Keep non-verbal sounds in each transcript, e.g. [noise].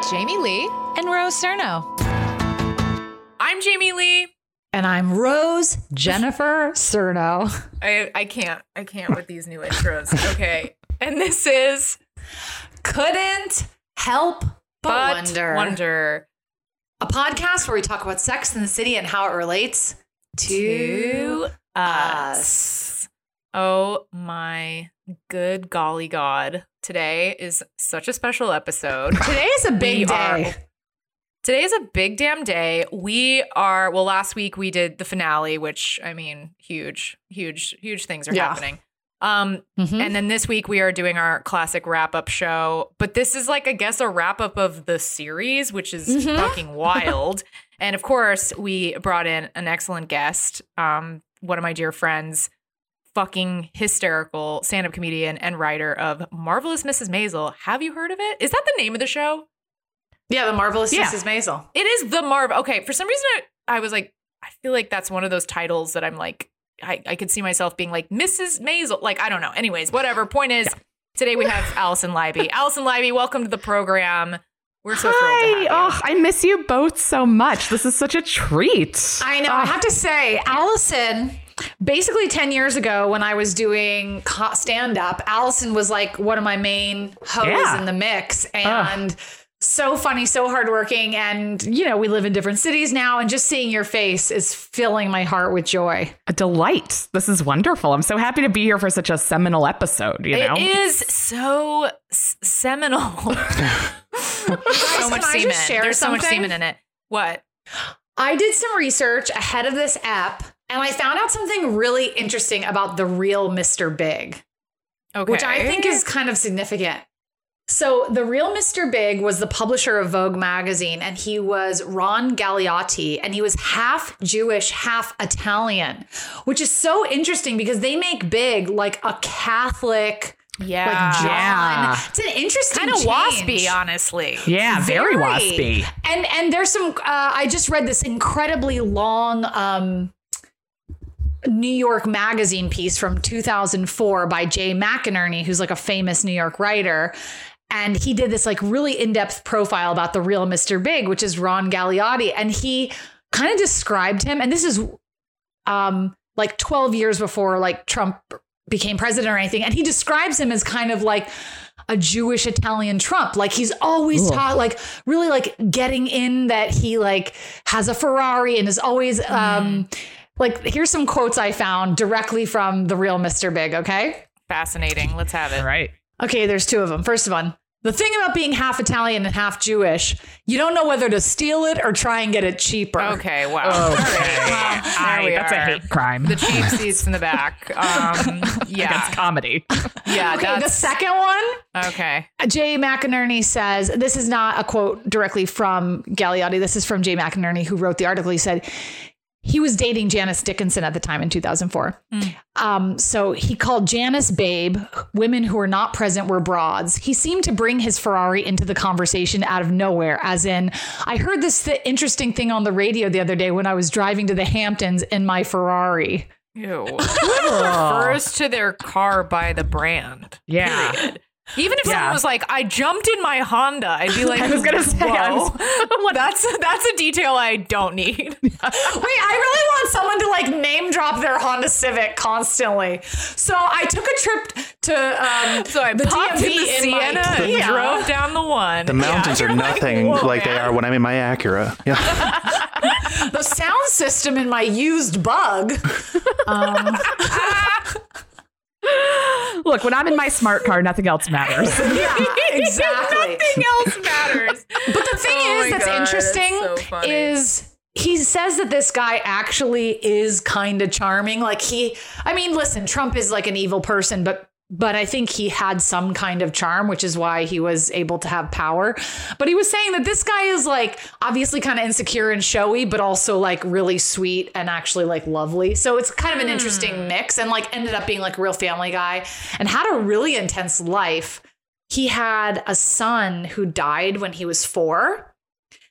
With Jamie Lee and Rose Surnow. I'm Jamie Lee. And I'm Rose Jennifer Surnow. [laughs] I, I can't. I can't with these new intros. Okay. And this is Couldn't help but, But wonder. Wonder. A podcast where we talk about sex in the city and how it relates to, us. Oh my good golly god. Today is such a special episode. [laughs] Today is a big We day. are- Today is a big damn day. We are, well, last week we did the finale, which I mean, huge, huge, huge things are Yeah. happening. Um, Mhm. and then this week we are doing our classic wrap up show. But this is like, I guess, a wrap up of the series, which is Mhm. fucking wild. [laughs] and of course, we brought in an excellent guest, um, one of my dear friends, fucking hysterical stand up comedian and writer of Marvelous Mrs. Maisel. Have you heard of it? Is that the name of the show? yeah, the marvelous Yeah. Mrs. Maisel. It is the Marvel. Okay, for some reason, I, I was like, I feel like that's one of those titles that I'm like, I, I could see myself being like Mrs. Maisel. Like, I don't know. Anyways, whatever. Point is, today we have Alison Leiby. [laughs] Alison Leiby, welcome to the program. We're so thrilled Hi. to have you. Oh, I miss you both so much. This is such a treat. I know. I oh. have to say, Alison, basically 10 years ago when I was doing stand up, Alison was like one of my main hoes Yeah. in the mix. And so funny, so hardworking. And, you know, we live in different cities now. And just seeing your face is filling my heart with joy. A delight. This is wonderful. I'm so happy to be here for such a seminal episode, you know? It is so s- seminal. [laughs] [laughs] so Can much I semen. just share There's so much semen in it. What? I did some research ahead of this app. And I found out something really interesting about the real Mr. Big. Okay. which I think is kind of significant. So, the real Mr. Big was the publisher of Vogue magazine, and he was Ron Galotti, and he was half Jewish, half Italian, which is so interesting because they make Big like a Catholic, yeah. like John. Yeah. It's an interesting, Kind of waspy, honestly. yeah, very, waspy. And and there's some. Uh, I just read this incredibly long. Um, New York Magazine piece from 2004 by Jay McInerney, who's like a famous New York writer. And he did this like really in depth profile about the real Mr. Big, which is Ron Galotti. And he kind of described him. And this is um, like 12 years before like Trump became president or anything. And he describes him as kind of like a Jewish Italian Trump. Like he's always taught, like really like getting in that he like has a Ferrari and is always um like here's some quotes I found directly from the real Mr. Big, okay? Fascinating. Let's have it. All right. Okay, there's two of them. First one. The thing about being half Italian and half Jewish, you don't know whether to steal it or try and get it cheaper. Okay, wow. Okay. Well, there Aye, we that's a hate crime The cheap seats in the back. [laughs] Um, yeah, against comedy. yeah. Okay, the second one, okay. Jay McInerney says, this is not a quote directly from Galotti. This is from Jay McInerney, who wrote the article. He said, he was dating Janice Dickinson at the time in 2004. Um, so he called Janice babe. Women who were not present were broads. He seemed to bring his Ferrari into the conversation out of nowhere, as in, I heard this th- interesting thing on the radio the other day when I was driving to the Hamptons in my Ferrari. Ew. [laughs] Refers to their car by the brand. Yeah. Period. Even if Yeah. someone was like, "I jumped in my Honda," I'd be [laughs] like, I was gonna say, "Whoa, [laughs] was- that's that's a detail I don't need." [laughs] Wait, I really want someone to like name drop their Honda Civic constantly. So I took a trip to um, So I the popped in the in my- Sienna and drove down the one. The mountains Yeah. are You're like, nothing "Whoa, like they are when I'm in my Acura. Yeah. the sound system in my used bug. Um, [laughs] Look, when I'm in my smart car, nothing else matters. [laughs] yeah, exactly. Nothing else matters. But the thing Oh is that's God, interesting so is he says that this guy actually is kind of charming. Like he, I mean, listen, Trump is like an evil person, but but I think he had some kind of charm, which is why he was able to have power. But he was saying that this guy is like obviously kind of insecure and showy, but also like really sweet and actually like lovely. So it's kind of an interesting hmm. mix and like ended up being like a real family guy and had a really intense life. He had a son who died when he was four.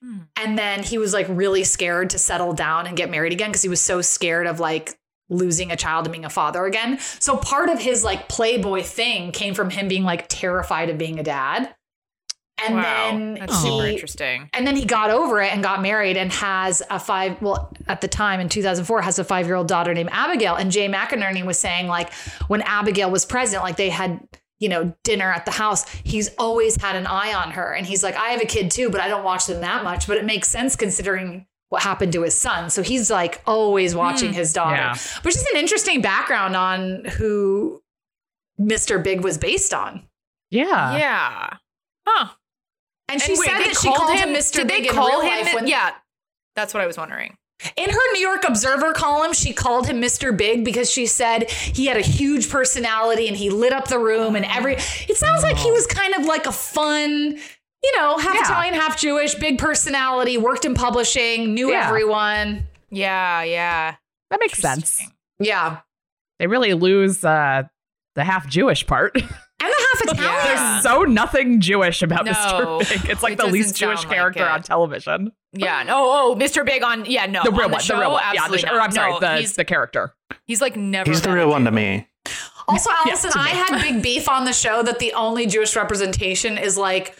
Hmm. And then he was like really scared to settle down and get married again because he was so scared of like losing a child and being a father again. So part of his like playboy thing came from him being like terrified of being a dad. And wow. then That's super he interesting. and then he got over it and got married and has a five well at the time in 2004 has a five year old daughter named Abigail and Jay McInerney was saying like when Abigail was present like they had you know dinner at the house he's always had an eye on her and he's like I have a kid too but I don't watch them that much but it makes sense considering what happened to his son so he's like always watching hmm. his daughter Yeah. which is an interesting background on who Mr. Big was based on Yeah. yeah. Huh. and she And wait, said that she called him Mr. Did Big they in call real him? life when yeah. That's what I was wondering. In her New York Observer column, she called him Mr. Big because she said he had a huge personality and he lit up the room and every it sounds like he oh. was kind of like a fun, you know, half Yeah. Italian, half Jewish, big personality, worked in publishing, knew Yeah. everyone. Yeah, yeah. That makes sense. Yeah. They really lose uh, the half Jewish part. [laughs] And the half Italian. Yeah. There's so nothing Jewish about No, Mr. Big. It's like it the least Jewish like character it. on television. Yeah. No. Oh, Mr. Big on. Yeah. No. the real on one. show, the real one. Yeah, the, Absolutely or I'm sorry, No, the, he's, the character. he's like never. He's the real one to me. Also, Allison, to I had big beef on the show that the only Jewish representation is like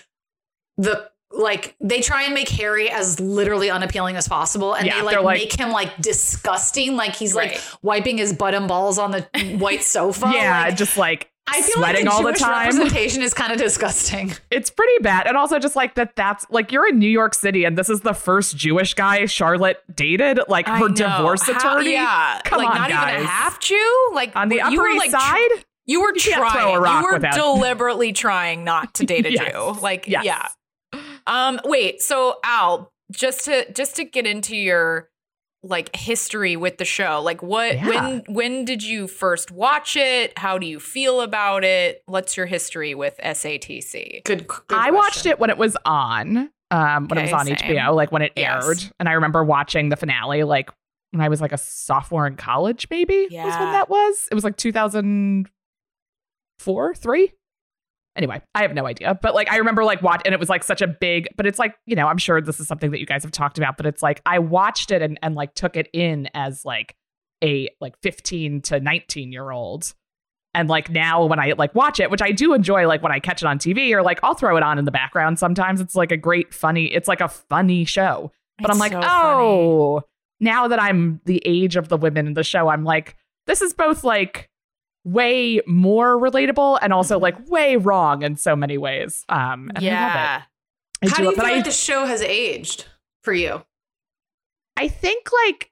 the like they try and make Harry as literally unappealing as possible, and Yeah, they like, like- make him like disgusting, like he's Right. like wiping his butt and balls on the white [laughs] sofa. yeah, like, just like I feel sweating like the all Jewish the time. representation is kind of disgusting. It's pretty bad. And also just like that that's like you're in New York City and this is the first Jewish guy Charlotte dated, like I her know. divorce How- attorney. yeah. Come like on, not guys. even a half Jew. Like On the you Upper were, East like, tr- Side? You were You trying. throw a rock you were deliberately trying not to date a [laughs] Yes. Jew. Like Yes. yeah. Um. Wait. So Al, just to just to get into your like history with the show, like what Yeah. when when did you first watch it? How do you feel about it? What's your history with SATC? Good. good I watched it when it was on. Um, when it was on same. HBO, like when it Yes. aired. And I remember watching the finale like when I was like a sophomore in college, maybe was when that was. It was like 2004, three. Anyway, I have no idea. But like I remember like watch and it was like such a big, but it's like, you know, I'm sure this is something that you guys have talked about, but it's like I watched it and, and like took it in as like a like 15 to 19 year old. And like now when I like watch it, which I do enjoy, like when I catch it on TV or like I'll throw it on in the background sometimes. It's like a great, funny, it's like a funny show. But I'm like, so oh, funny. oh, now that I'm the age of the women in the show, I'm like, this is both like way more relatable and also like way wrong in so many ways. Um, I yeah. it. I How do you it, feel but I, like the show has aged for you? I think like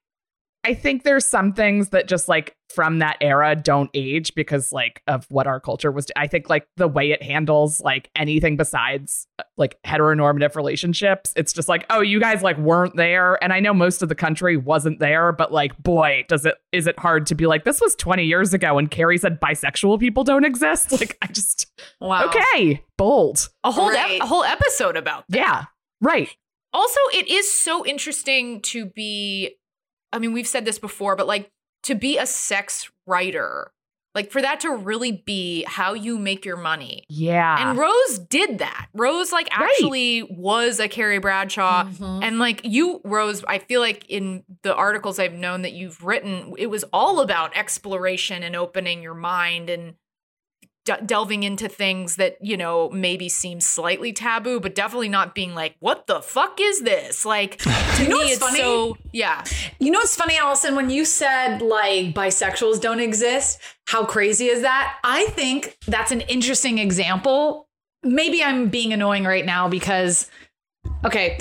I think there's some things that just like from that era don't age because like of what our culture was. I think like the way it handles like anything besides uh, like heteronormative relationships, it's just like, oh, you guys like weren't there. And I know most of the country wasn't there, but like, boy, does it is it hard to be like, this was 20 years ago and Carrie said bisexual people don't exist? [laughs] Like I just Wow. okay, bold. A whole ep- a whole episode about that. Yeah. Right. Also, it is so interesting to be I mean, we've said this before, but like to be a sex writer, like for that to really be how you make your money. Yeah. And Rose did that. Rose like Right. actually was a Carrie Bradshaw. Mhm. And like you, Rose, I feel like in the articles I've known that you've written, it was all about exploration and opening your mind and de- delving into things that, you know, maybe seem slightly taboo, but definitely not being like, what the fuck is this? Like, [sighs] to You know me, what's it's funny? so, yeah. You know what's funny, Alison? When you said like bisexuals don't exist, how crazy is that? I think that's an interesting example. Maybe I'm being annoying right now because, okay,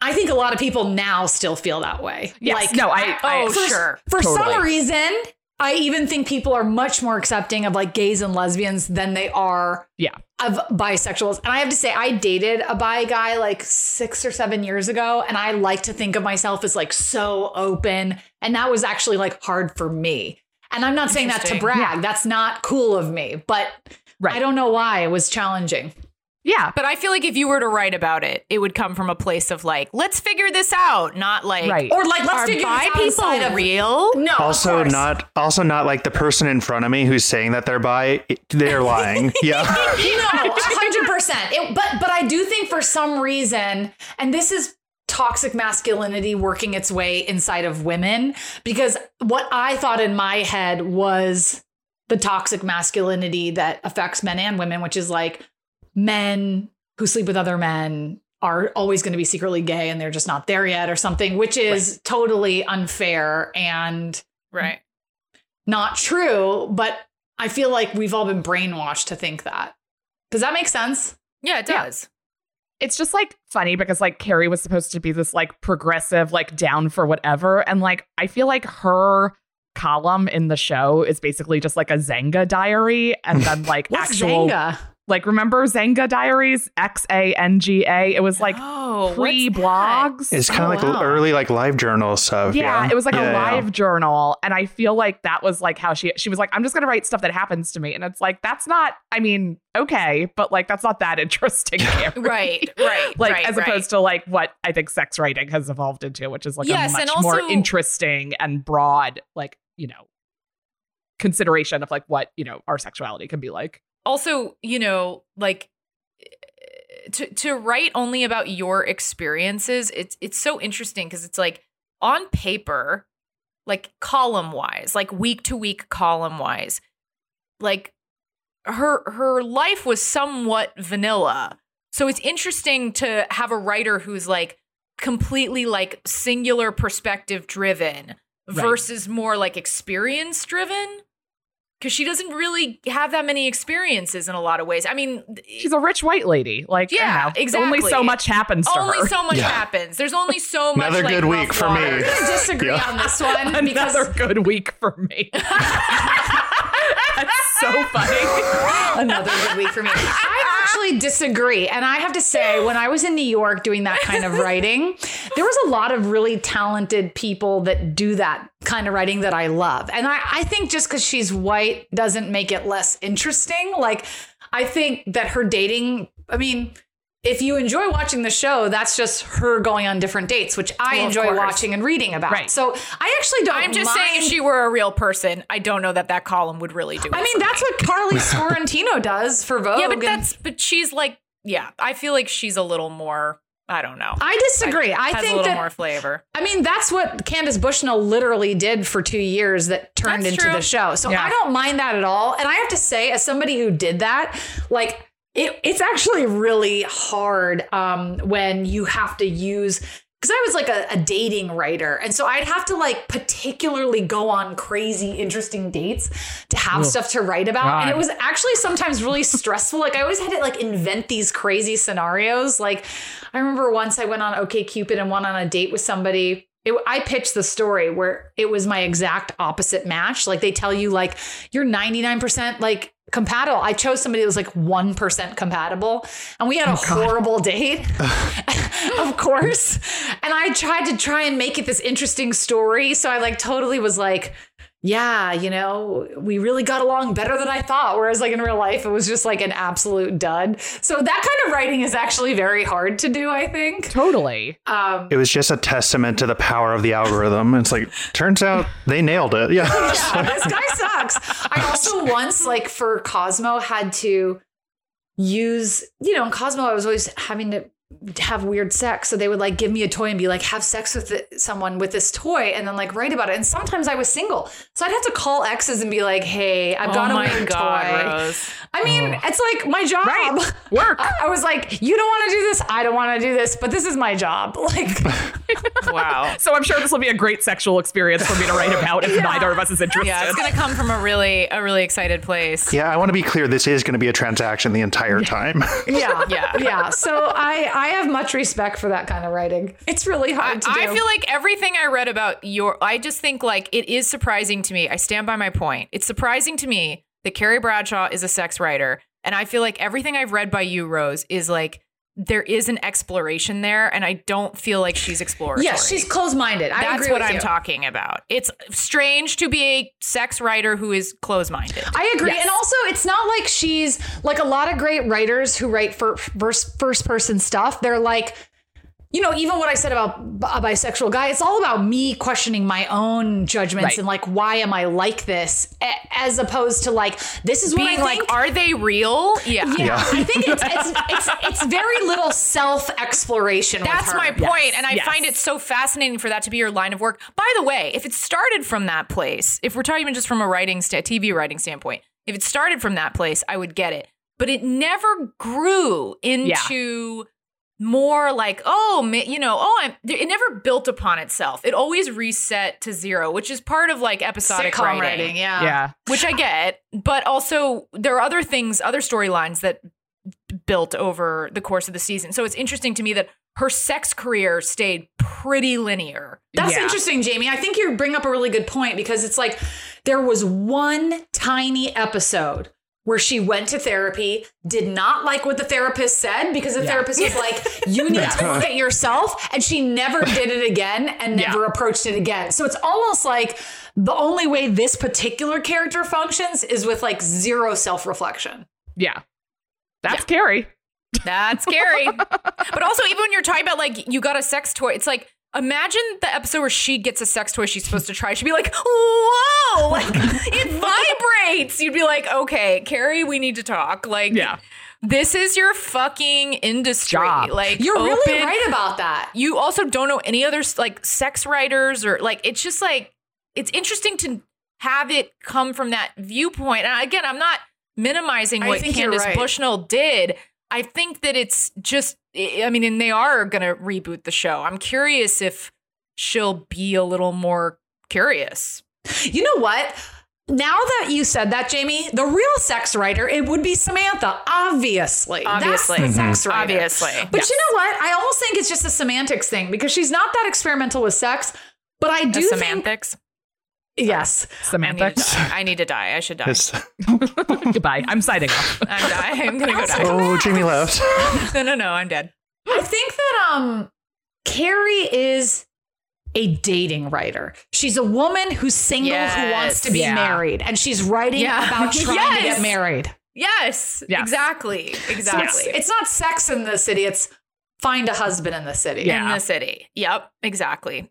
I think a lot of people now still feel that way. Yes. no, I, I Oh, for, sure. For Totally. some reason, I even think people are much more accepting of like gays and lesbians than they are yeah. of bisexuals. And I have to say, I dated a bi guy like six or seven years ago, and I like to think of myself as like so open. And that was actually like hard for me. And I'm not saying that to brag. That's not cool of me, but Right. I don't know why it was challenging. Yeah. But I feel like if you were to write about it, it would come from a place of like, let's figure this out, not like, Right. Or like, let's are figure bi this out people of real? No, of Also course. not also not like the person in front of me who's saying that they're bi, they're lying. [laughs] Yeah. no, [laughs] hundred percent. But but I do think for some reason, and this is toxic masculinity working its way inside of women, because what I thought in my head was the toxic masculinity that affects men and women, which is like men who sleep with other men are always going to be secretly gay and they're just not there yet or something, which is totally unfair and Right. not true, but I feel like we've all been brainwashed to think that. Does that make sense? Yeah, it Yeah. does. it's just like funny because like Carrie was supposed to be this like progressive, like down for whatever. And like I feel like her column in the show is basically just like a Xanga diary and then like [laughs] What's actual Xanga? Like remember Xanga diaries? X A N G A. It was like oh, pre blogs. It's kind of Oh, like wow. early like live journal stuff. Yeah, Yeah, it was like Yeah, a yeah. live journal. And I feel like that was like how she she was like, I'm just gonna write stuff that happens to me. And it's like, that's not, I mean, okay, but like that's not that [laughs] interesting. Right, right, [laughs] like right, as right. opposed to like what I think sex writing has evolved into, which is like Yes, a and much more interesting and broad, like, you know, consideration of like what, you know, our sexuality can be like. Also, you know, like to to write only about your experiences, it's it's so interesting because it's like on paper, like column wise, like week to week column wise, like her her life was somewhat vanilla. So it's interesting to have a writer who's like completely like singular perspective driven Right. versus more like experience driven because she doesn't really have that many experiences in a lot of ways. I mean, She's a rich white lady. Like, Yeah, know, exactly. Only so much happens to only her. so much Yeah. happens. There's only so [laughs] much. Another like, good rough week for water. me. I'm gonna disagree Yeah. on this one [laughs] because Another good week for me. [laughs] So funny. [laughs] another good week for me. I actually disagree. And I have to say, when I was in New York doing that kind of writing, there was a lot of really talented people that do that kind of writing that I love. And I, I think just because she's white doesn't make it less interesting. Like, I think that her dating, I mean, if you enjoy watching the show, that's just her going on different dates, which I Well, enjoy watching and reading about. Right. So I actually don't. I'm just saying, if mind- she were a real person, I don't know that that column would really do. I mean, that's me. what Karley Sciortino [laughs] does for Vogue. Yeah, but that's but she's like, yeah, I feel like she's a little more. I don't know. I disagree. I, has think a little that more flavor. I mean that's what Candace Bushnell literally did for two years that turned That's into true. the show. So Yeah. I don't mind that at all. And I have to say, as somebody who did that, like it, it's actually really hard um, when you have to use. Because I was like a, a dating writer. And so I'd have to like particularly go on crazy, interesting dates to have stuff to write about. And it was actually sometimes really stressful. Like I always had to like invent these crazy scenarios. Like I remember once I went on OkCupid and went on a date with somebody. It, I pitched the story where it was my exact opposite match. Like they tell you like you're 99% like compatible. I chose somebody that was like 1% compatible and we had a oh, horrible date. [laughs] [laughs] of course. And I tried to try and make it this interesting story. So I like totally was like, yeah, you know, we really got along better than I thought. Whereas, like in real life, it was just like an absolute dud. So that kind of writing is actually very hard to do, I think. Totally. Um, It was just a testament to the power of the algorithm. It's like turns out they nailed it. Yeah. yeah, this [laughs] guy sucks. I also once, like for Cosmo, had to use, you know, in Cosmo, I was always having to have weird sex. So they would like give me a toy and be like, have sex with it, someone with this toy and then like write about it. And sometimes I was single. So I'd have to call exes and be like, hey, I've oh got oh a my weird god, toy. Rose. I mean, uh-huh. it's like my job. Right. Work. [laughs] I, I was like, you don't want to do this. I don't want to do this, but this is my job. [laughs] Like, [laughs] Wow. So I'm sure this will be a great sexual experience for me to write about if Yeah. neither of us is interested. Yeah, it's gonna come from a really a really excited place. Yeah, I want to be clear. This is going to be a transaction the entire time. yeah, Yeah. yeah. So I, I have much respect for that kind of writing. It's really hard to do. I feel like everything I read about your, I just think like it is surprising to me. I stand by my point. It's surprising to me that Carrie Bradshaw is a sex writer. And I feel like everything I've read by you, Rose, is like there is an exploration there, and I don't feel like she's exploratory. Yes, she's closed-minded. I That's agree what I'm you. talking about. It's strange to be a sex writer who is closed-minded. I agree. Yes. And also, it's not like she's like a lot of great writers who write for first, first person stuff. They're like, you know, even what I said about a bisexual guy, it's all about me questioning my own judgments Right. and like, why am I like this? A- As opposed to like, this is what Being I like, think. are they real? Yeah. yeah, I think it's, it's it's it's very little self exploration. That's my Yes. point, and I Yes. find it so fascinating for that to be your line of work. By the way, if it started from that place, if we're talking even just from a writing, sta- TV writing standpoint, if it started from that place, I would get it. But it never grew into more like, oh, you know, oh, I'm. It never built upon itself. It always reset to zero, which is part of like episodic Sitcom writing, writing, yeah. yeah. which I get. But also, there are other things, other storylines that built over the course of the season. So it's interesting to me that her sex career stayed pretty linear. That's Yeah. interesting, Jamie. I think you bring up a really good point because it's like there was one tiny episode where she went to therapy, did not like what the therapist said because the Yeah. therapist was like, you need to look at yourself. And she never [laughs] did it again and never approached it again. So it's almost like the only way this particular character functions is with like zero self reflection. Yeah. That's Carrie. That's scary. [laughs] but also, even when you're talking about like you got a sex toy, it's like imagine the episode where she gets a sex toy she's supposed to try. She'd be like, "Whoa!" [laughs] Like it [laughs] vibrates. You'd be like, "Okay, Carrie, we need to talk." Like, Yeah. this is your fucking industry. Job. Like, You're really right about that. you also don't know any other like sex writers or like it's just like it's interesting to have it come from that viewpoint. And again, I'm not minimizing I what think Candace right. Bushnell did. I think that it's just I mean, and they are gonna reboot the show. I'm curious if she'll be a little more curious. You know what? Now that you said that, Jamie, the real sex writer, it would be Samantha, obviously. Obviously. That's the sex mm-hmm. writer. Obviously. But you know what? I almost think it's just a semantics thing because she's not that experimental with sex. But I do The think semantics. yes. I need, to die. I need to die. I should die. It's, [laughs] Goodbye. I'm signing off. [laughs] I'm dying. I'm gonna go die. oh, Jamie left. [laughs] No, no, no. I'm dead. I think that um Carrie is a dating writer. She's a woman who's single who wants to be Yeah. married and she's writing Yeah. about trying to get married. Yes, Yes. exactly, So exactly. it's, it's not sex in the city, it's find a husband in the city. Yeah. in the city. Yep, exactly.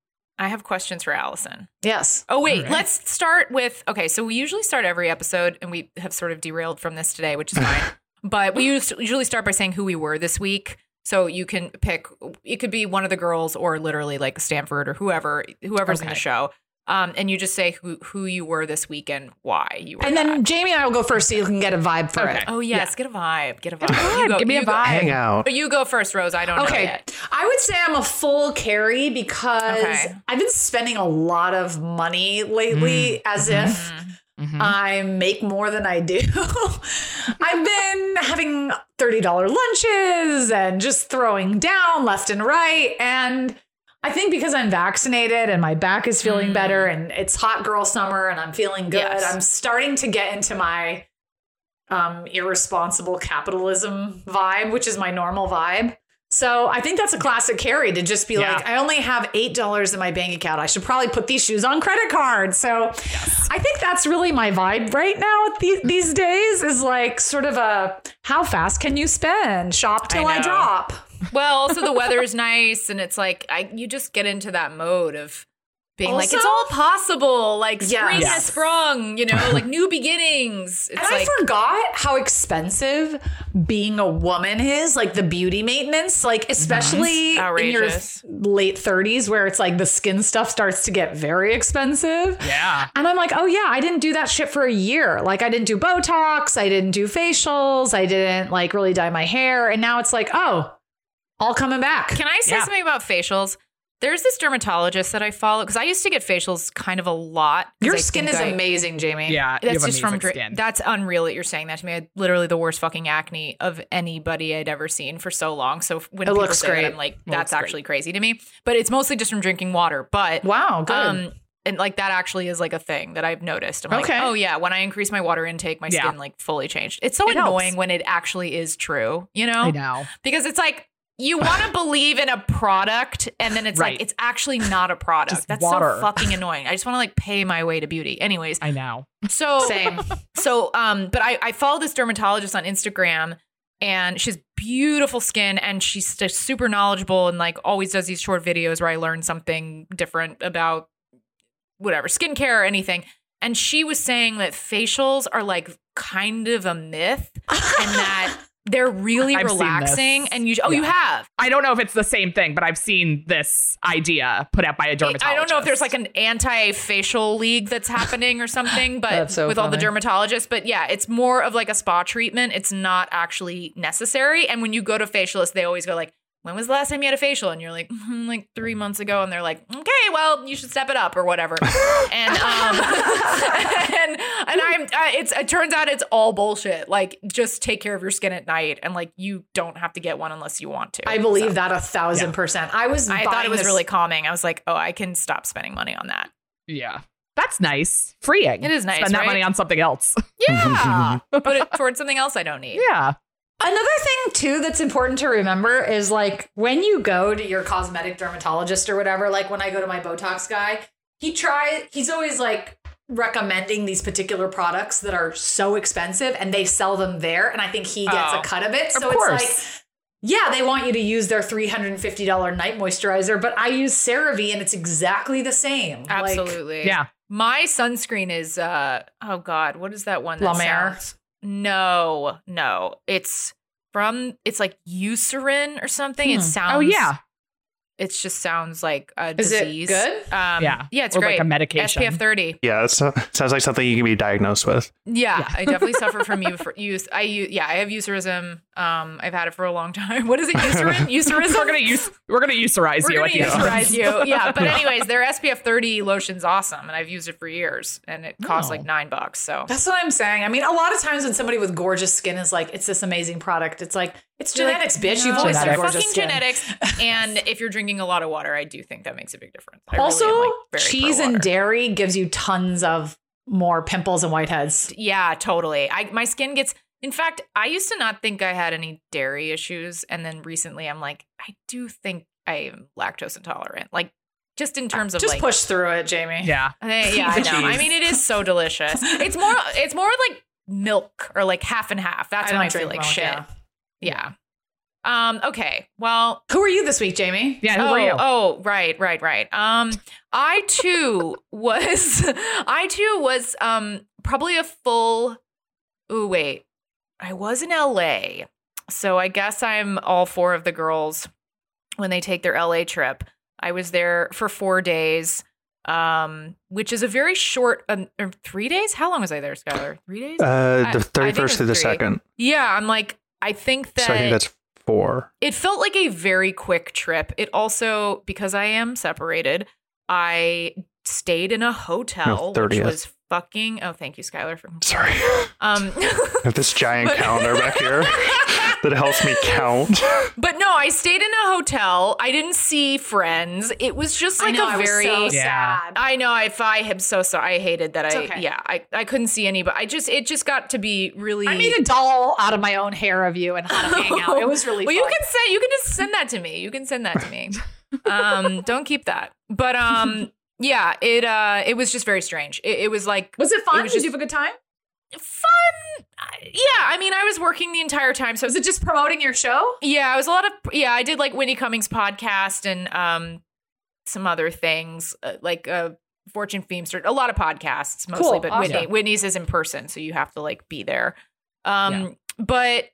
I have questions for Alison. Yes. Oh wait, let's start with okay. So we usually start every episode, and we have sort of derailed from this today, which is [laughs] fine. but we usually start by saying who we were this week. So you can pick. It could be one of the girls, or literally like Stanford or whoever, whoever's in the show. Um, and you just say who who you were this weekend, why you were. And then. Jamie and I will go first so you can get a vibe for Okay. it. oh yes, get a vibe, get a vibe. vibe, You go- give me a you go- vibe. Hang out. But you go first, Rose. I don't know Okay. yet. I would say I'm a full Carrie because Okay. I've been spending a lot of money lately as if Mhm. I make more than I do. [laughs] I've been having $30 lunches and just throwing down left and right. And I think because I'm vaccinated and my back is feeling better and it's hot girl summer and I'm feeling good, Yes. I'm starting to get into my um, irresponsible capitalism vibe, which is my normal vibe. So I think that's a classic Carrie to just be Yeah. like, I only have eight dollars in my bank account. I should probably put these shoes on credit card. So I think that's really my vibe right now at the, these days is like sort of a how fast can you spend? Shop till I, know. drop. Well, also the weather is nice, and it's like I you just get into that mode of being like, it's all possible. Like spring Yes. has sprung, you know, like new [laughs] beginnings. It's And like I forgot how expensive being a woman is, like the beauty maintenance, like especially in your late 30s, where it's like the skin stuff starts to get very expensive. Yeah. And I'm like, oh yeah, I didn't do that shit for a year. Like I didn't do Botox, I didn't do facials, I didn't like really dye my hair. And now it's like, oh, all coming back. Can I say Yeah. something about facials? There's this dermatologist that I follow because I used to get facials kind of a lot. Your I skin is I- amazing, Jamie. Yeah. you That's have just from skin. that's unreal that you're saying that to me. I had literally the worst fucking acne of anybody I'd ever seen for so long. So when It people looks say great. that, I'm like, looks that's great. actually crazy to me. But it's mostly just from drinking water. But Wow, good. um, and like that actually is like a thing that I've noticed. I'm Okay. like, oh yeah, when I increase my water intake, my Yeah. skin like fully changed. It's so It helps. annoying when it actually is true, you know? I know. Because it's like you want to believe in a product and then it's Right. like it's actually not a product. Just That's water. so fucking annoying. I just want to like pay my way to beauty. Anyways, I know. so Same. [laughs] so um but I I follow this dermatologist on Instagram and she's beautiful skin and she's just super knowledgeable and like always does these short videos where I learn something different about whatever skincare or anything. And she was saying that facials are like kind of a myth and that [laughs] they're really I've relaxing and you oh you have I don't know if it's the same thing, but I've seen this idea put out by a dermatologist. I don't know if there's like an anti-facial league that's happening or something, but so with all the dermatologists. But yeah, it's more of like a spa treatment. It's not actually necessary. And when you go to facialists, they always go like, "When was the last time you had a facial?" And you're like, "Mm, "Like three months ago." And they're like, "Okay, well, you should step it up or whatever." [laughs] and um, [laughs] and and I'm uh, it's it turns out it's all bullshit. Like just take care of your skin at night, and like you don't have to get one unless you want to. I believe So, that a thousand Yeah. percent. I was I thought it was this- really calming. I was like, "Oh, I can stop spending money on that." Yeah. That's nice. Freeing. It is nice, Spend that right? money on something else. Yeah. [laughs] Put it towards something else I don't need. yeah. Another thing too that's important to remember is like when you go to your cosmetic dermatologist or whatever, like when I go to my Botox guy, he tries he's always like recommending these particular products that are so expensive and they sell them there and I think he gets Oh, a cut of it. So of it's course. like yeah, they want you to use their $350 night moisturizer, but I use CeraVe and it's exactly the same. Like, Absolutely. Yeah. My sunscreen is uh oh god, what is that one that La Mer? sounds- No, no. It's from it's like Eucerin or something. It Hmm. sounds Oh yeah. It just sounds like a Is it disease. good? Um, Yeah. Yeah, it's or great. like a medication. SPF 30. Yeah, it sounds like something you can be diagnosed with. Yeah, Yeah. I definitely [laughs] suffer from you for use. I use yeah, I have eucerism. Um, I've had it for a long time. [laughs] What is it? Eucerin? [laughs] Eucerism. we're gonna use we're gonna userize We're you gonna at the userize you. Yeah, but anyways, their SPF 30 lotion's awesome, and I've used it for years, and it costs Oh. like nine bucks. So That's what I'm saying. I mean, a lot of times when somebody with gorgeous skin is like, it's this amazing product, it's like, it's You're like, genetics, bitch. no, You've always it's had fucking skin. genetics. [laughs] And if you're drinking a lot of water, I do think that makes a big difference. I Also, am, like, cheese and dairy gives you tons of more pimples and whiteheads. Yeah, totally. I my skin gets. In fact, I used to not think I had any dairy issues, and then recently I'm like, I do think I am lactose intolerant. Like, just in uh, terms of Just like, push through it, Jamie. Yeah. [laughs] I- yeah, I [laughs] know. I mean, it is so delicious. It's more. It's more like milk or like half and half. That's I when I feel drink like milk, shit. yeah. Yeah. Um. Okay. Well, Who are you this week, Jamie? Yeah, who oh, are you? oh, right, right, right. Um, I too [laughs] was, [laughs] I too was, um, probably a full. Oh wait, I was in LA, so I guess I'm all four of the girls when they take their LA trip. I was there for four days, um, which is a very short. Um, three days? How long was I there, Skylar? Three days? Uh, the I think 31st it's through the 2nd. yeah, I'm like, I think that So I think that's four. it felt like a very quick trip. It also, because I am separated, I stayed in a hotel, No, which was fucking. Oh, thank you, Skylar. For Sorry. Um, I [laughs] have this giant But- calendar back here [laughs] that helps me count. but no, I stayed in a hotel. I didn't see friends. It was just like I know, a I was very. so Yeah. sad. I know. If I am so sorry, I hated that. It's I okay. yeah. I I couldn't see any, but I just it just got to be really. I made a doll out of my own hair of you and had a [laughs] hang out. It was really well. fun. You can send. You can just send that to me. You can send that to me. um, don't keep that. But um, yeah. It uh, it was just very strange. It, it was like was it fun? It was Did just- you have a good time? fun. Yeah. I mean, I was working the entire time, so Was it just promoting your show? yeah, it was a lot of yeah. I did like Whitney Cummings podcast and um, some other things uh, like uh, Fortune Feimster, a lot of podcasts mostly, Cool, but awesome. Whitney, Whitney's is in person, so you have to like be there. Um, but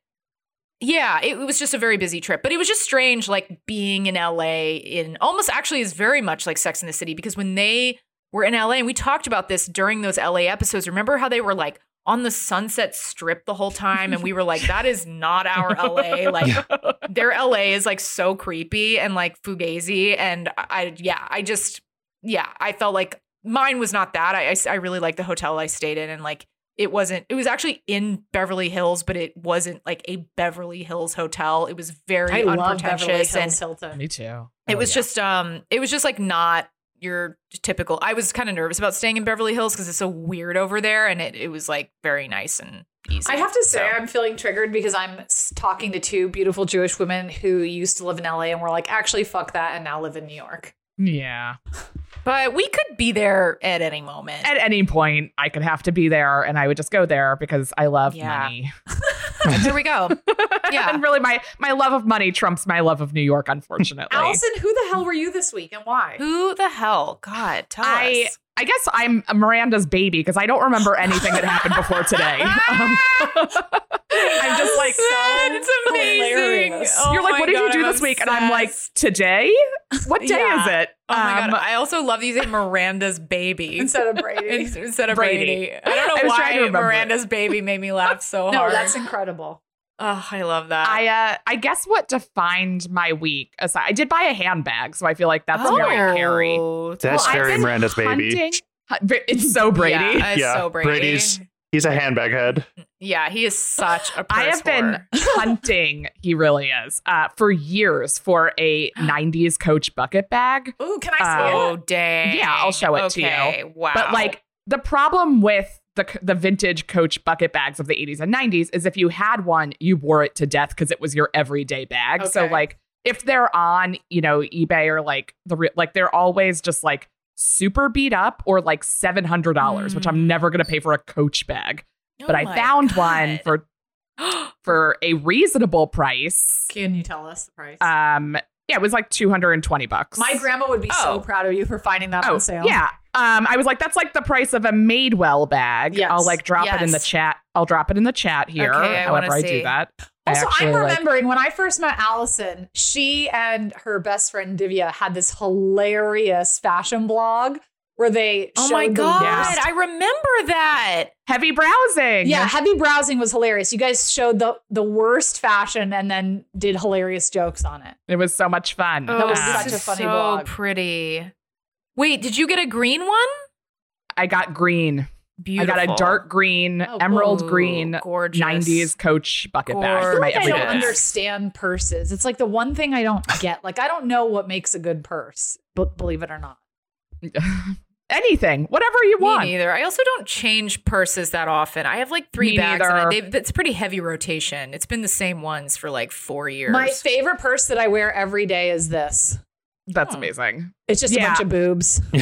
yeah, it, was just a very busy trip, but it was just strange, like being in LA in almost actually is very much like Sex in the City because when they were in LA, and we talked about this during those LA episodes. Remember how they were like on the Sunset Strip the whole time, and we were like, that is not our LA. [laughs] Like their LA is like so creepy and like fugazi, and I, yeah, I just yeah, I felt like mine was not that. I I, I really liked the hotel I stayed in, and like it wasn't it was actually in Beverly Hills, but it wasn't like a Beverly Hills hotel. It was very I love Beverly unpretentious and Hilton. Me too. it Oh, was yeah. just um it was just like not your typical I was kind of nervous about staying in Beverly Hills because it's so weird over there and it, it was like very nice and easy. I have to say, So- I'm feeling triggered because I'm talking to two beautiful Jewish women who used to live in LA and were like, actually, fuck that, and now live in New York. yeah. But we could be there at any moment. At any point, I could have to be there, and I would just go there because I love Yeah. money. [laughs] [laughs] there we go. Yeah. and really, my my love of money trumps my love of New York. Unfortunately, Alison, who the hell were you this week and why? Who the hell? God, tell I us. I guess I'm Miranda's baby because I don't remember anything that happened before today. Um, [laughs] [laughs] I'm just like, it's amazing. Oh you're like, what did God, you do I'm this week? And I'm like, today? What day Yeah. is it? Oh my Um, god! I also love that you say Miranda's baby Instead of Brady. [laughs] instead of Brady. Brady. I don't know was trying to why Miranda's baby made me laugh so no, hard. No, that's incredible. Oh, I love that. I uh, I guess what defined my week aside, I did buy a handbag, so I feel like that's very Carrie. Oh, That's Well, I've very been Miranda's baby. Hunting, Hu- it's so Brady. Yeah, it's Yeah, so Brady. Brady's- He's a handbag head. Yeah, he is such a. [laughs] I purse have been [laughs] hunting. He really is uh, for years for a '90s Coach bucket bag. Ooh, can I see Oh, it? Oh dang! Yeah, I'll show it to you. okay, Wow. But like the problem with the the vintage Coach bucket bags of the 80s and 90s is if you had one, you wore it to death because it was your everyday bag. So like if they're on, you know, eBay or like the like they're always just like super beat up or like seven hundred dollars, which I'm never gonna pay for a Coach bag. But Oh I my found one for [gasps] for a reasonable price. Can you tell us the price? Um, yeah, it was like 220 bucks. My grandma would be Oh. so proud of you for finding that Oh, on sale. yeah. Um, I was like, that's like the price of a Madewell bag. Yes. I'll like drop it in the chat. I'll drop it in the chat here. Okay, I however I see. do that. I Also, actually, I'm like- remembering when I first met Alison, she and her best friend Divya had this hilarious fashion blog where they Oh showed my the god! worst- I remember that. heavy browsing. Yeah, heavy browsing was hilarious. You guys showed the the worst fashion and then did hilarious jokes on it. it was so much fun. That was Oh, such this a is funny so blog. pretty. Wait, did you get a green one? I got green. Beautiful. I got a dark green, Oh, emerald Ooh, green, gorgeous. 90s Coach bucket bag I for feel my like I don't bag. understand purses. It's like the one thing I don't [laughs] get. Like I don't know what makes a good purse, but believe it or not. [laughs] Anything, whatever you Me want. neither. I also don't change purses that often. I have like three Me bags, and I, neither. they've, it's pretty heavy rotation. It's been the same ones for like four years. My favorite purse that I wear every day is this. That's Oh. amazing. It's just Yeah. a bunch of boobs. [laughs] It-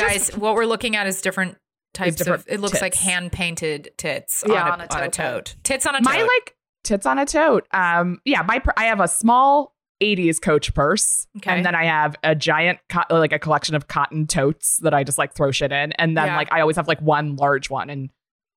guys, what we're looking at is different types different of. It looks like hand painted tits Yeah, on, a, on a on a tote. tote. Tits on a tote. My like tits on a tote. Um, yeah, my pur- I have a small 80s Coach purse, Okay. and then I have a giant co- like a collection of cotton totes that I just like throw shit in, and then Yeah. like I always have like one large one, and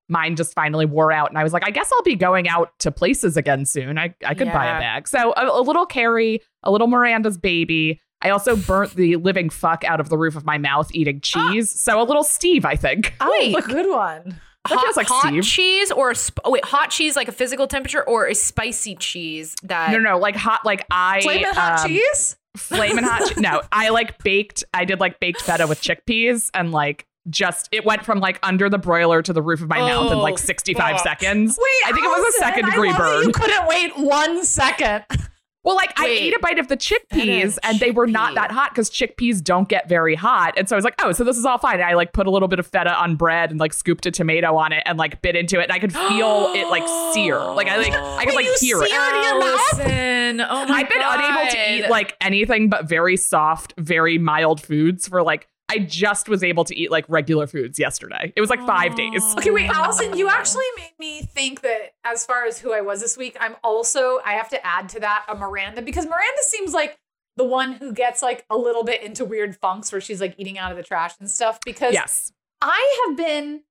mine just finally wore out, and I was like, I guess I'll be going out to places again soon. I I could buy a bag, so a, a little Carrie, a little Miranda's baby. I also burnt the living fuck out of the roof of my mouth eating [gasps] cheese, so a little Steve, I think. [laughs] Oh, wait, good one. That hot, feels like hot Steve. cheese or sp- oh, wait, hot cheese like a physical temperature or a spicy cheese that No, no, like hot, like I Flamin' hot um, cheese? flamin' hot. [laughs] che- no, I like baked. I did like baked feta with chickpeas, and like just it went from like under the broiler to the roof of my mouth in Oh, like 65 fuck. seconds. Wait, I think it was a Alison, second I degree love that burn. You couldn't wait one second. [laughs] Well, like I ate a bite of the chickpeas, and they were not that hot because chickpeas don't get very hot. And so I was like, oh, so this is all fine. And I like put a little bit of feta on bread and like scooped a tomato on it and like bit into it, and I could feel it like sear. Like I like I could like you hear it. seared your? Oh, Alison, oh my I've been God. unable to eat like anything but very soft, very mild foods for like I just was able to eat like regular foods yesterday. It was like five days. Okay, wait, Alison, you actually made me think that as far as who I was this week, I'm also, I have to add to that a Miranda because Miranda seems like the one who gets like a little bit into weird funks where she's like eating out of the trash and stuff because Yes. I have been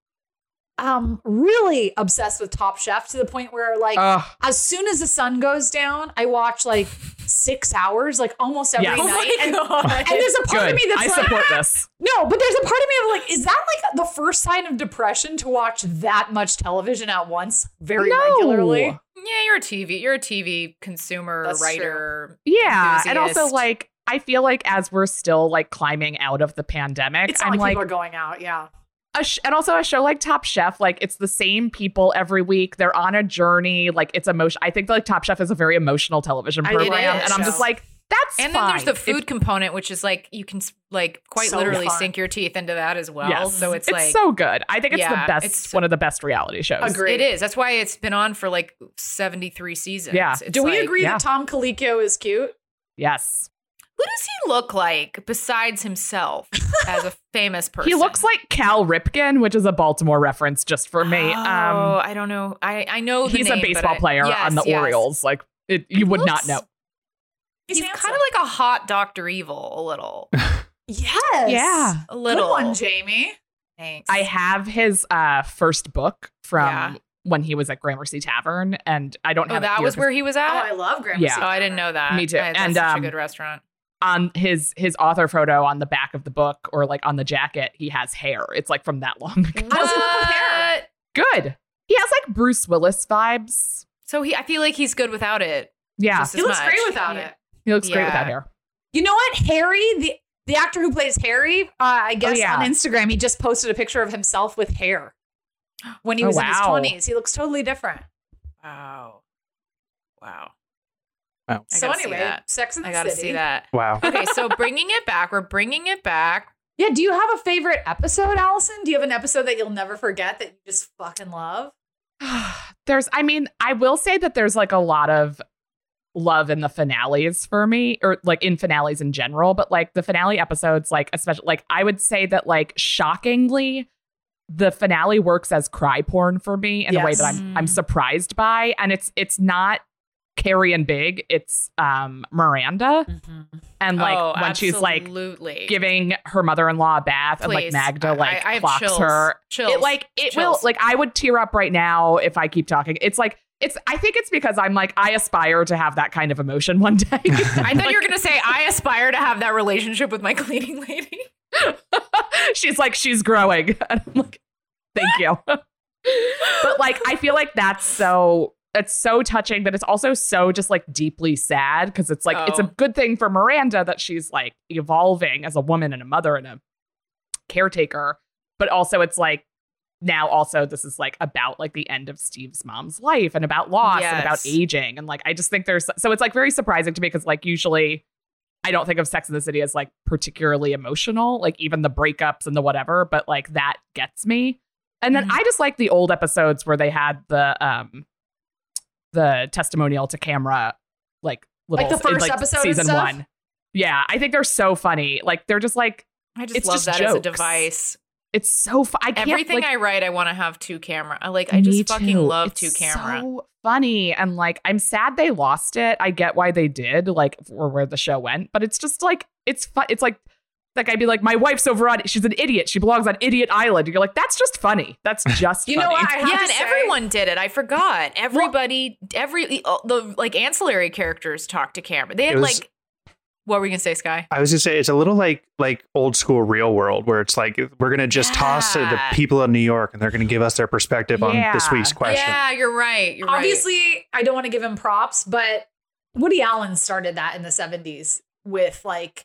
um really obsessed with Top Chef to the point where like Ugh. as soon as the sun goes down, I watch like six hours, like almost every Yes. Oh night. my and, God. and there's a part Good. of me that's I like, support this. no, but there's a part of me of like, is that like the first sign of depression to watch that much television at once very No. regularly? Yeah, you're a TV. You're a TV consumer, That's writer. Yeah, and also like I feel like as we're still like climbing out of the pandemic, It's not I'm like, like, people are going out. Yeah. A sh- and also a show like Top Chef, like it's the same people every week. They're on a journey. Like it's emotion. I think like Top Chef is a very emotional television program, is, and I'm just like, that's And then there's the fine. food component, which is like you can like quite So literally fun. sink your teeth into that as well. Yes. So it's, it's like so good. I think it's Yeah, the best, it's- one of the best reality shows. Agree. it is. That's why it's been on for like 73 seasons. Yeah. It's Do we like, agree yeah. that Tom Colicchio is cute? Yes, Who does he look like besides himself [laughs] as a famous person? he looks like Cal Ripken, which is a Baltimore reference just for me. Oh, Um, I don't know. I I know the he's name, a but baseball I- player Yes, on the yes. Orioles. Like it, you would not know. He's, handsome. kind of like a hot Doctor Evil, a little, [laughs] Yes. Yeah. a Good little. one, Jamie. Thanks. I have his uh, first book from Yeah. when he was at Gramercy Tavern, and I don't Oh, have that was where he was at. Oh. I love Gramercy. Yeah. Oh, I didn't know that. Me too. I- that's And, such um, a good restaurant. On his his author photo on the back of the book or like on the jacket, he has hair. It's like from that long ago. How does he look with hair? What? [laughs] Good. He has like Bruce Willis vibes. So he, I feel like he's good without it. Yeah, He looks much. great without Yeah. it. he looks great without hair. You know what? Harry, the the actor who plays Harry, uh, I guess yeah. on Instagram, he just posted a picture of himself with hair when he Oh, was in his twenties. He looks totally different. Wow. Wow. Oh. Wow. So anyway. Sex in the I gotta City. see that. Wow. Okay, so [laughs] bringing it back, we're bringing it back. Yeah. Do you have a favorite episode, Alison? Do you have an episode that you'll never forget that you just fucking love? [sighs] there's I mean, I will say that there's like a lot of love in the finales for me or like in finales in general, but like the finale episodes like especially like I would say that like shockingly the finale works as cry porn for me in a way that I'm I'm mm. surprised by and it's it's not Carrie and Big, it's um Miranda and like oh, when she's like giving her mother-in-law a bath and like Please. Magda like I have clocks chills. her Chills. it like it will like I would tear up right now if I keep talking. It's like it's I think it's because I'm like I aspire to have that kind of emotion one day. [laughs] I thought you were [laughs] gonna say I aspire to have that relationship with my cleaning lady. [laughs] she's like she's growing and I'm like thank you. but like I feel like that's so it's so touching but it's also so just like deeply sad because it's like it's a Oh. good thing for Miranda that she's like evolving as a woman and a mother and a caretaker but also it's like now also this is like about like the end of Steve's mom's life and about loss and about aging and like I just think there's so it's like very surprising to me because like usually I don't think of Sex in the City as like particularly emotional like even the breakups and the whatever but like that gets me and then Mhm. I just like the old episodes where they had the um the testimonial to camera like little like the in, first episode and season stuff? one yeah I think they're so funny like they're just like I just It's love just that as a device. it's so fu- I can't Everything like, I write, I want to have two camera. I like. I just fucking too. love It's two camera. So funny and like I'm sad they lost it. I get why they did, like or where the show went, but it's just like it's fun. It's like like I'd be like, my wife's over on. She's an idiot. She belongs on Idiot Island. And you're like, that's just funny. That's [laughs] just You know what? I have yeah, to and say- everyone did it. I forgot. Everybody, every uh, the like ancillary characters talked to camera. They had was- like. What were you gonna say, Sky? I was gonna say it's a little like like old school real world where it's like we're gonna just toss to the people in New York and they're gonna give us their perspective on this week's question. Yeah, you're right. You're Obviously, I don't want to give him props, but Woody Allen started that in the 70s with like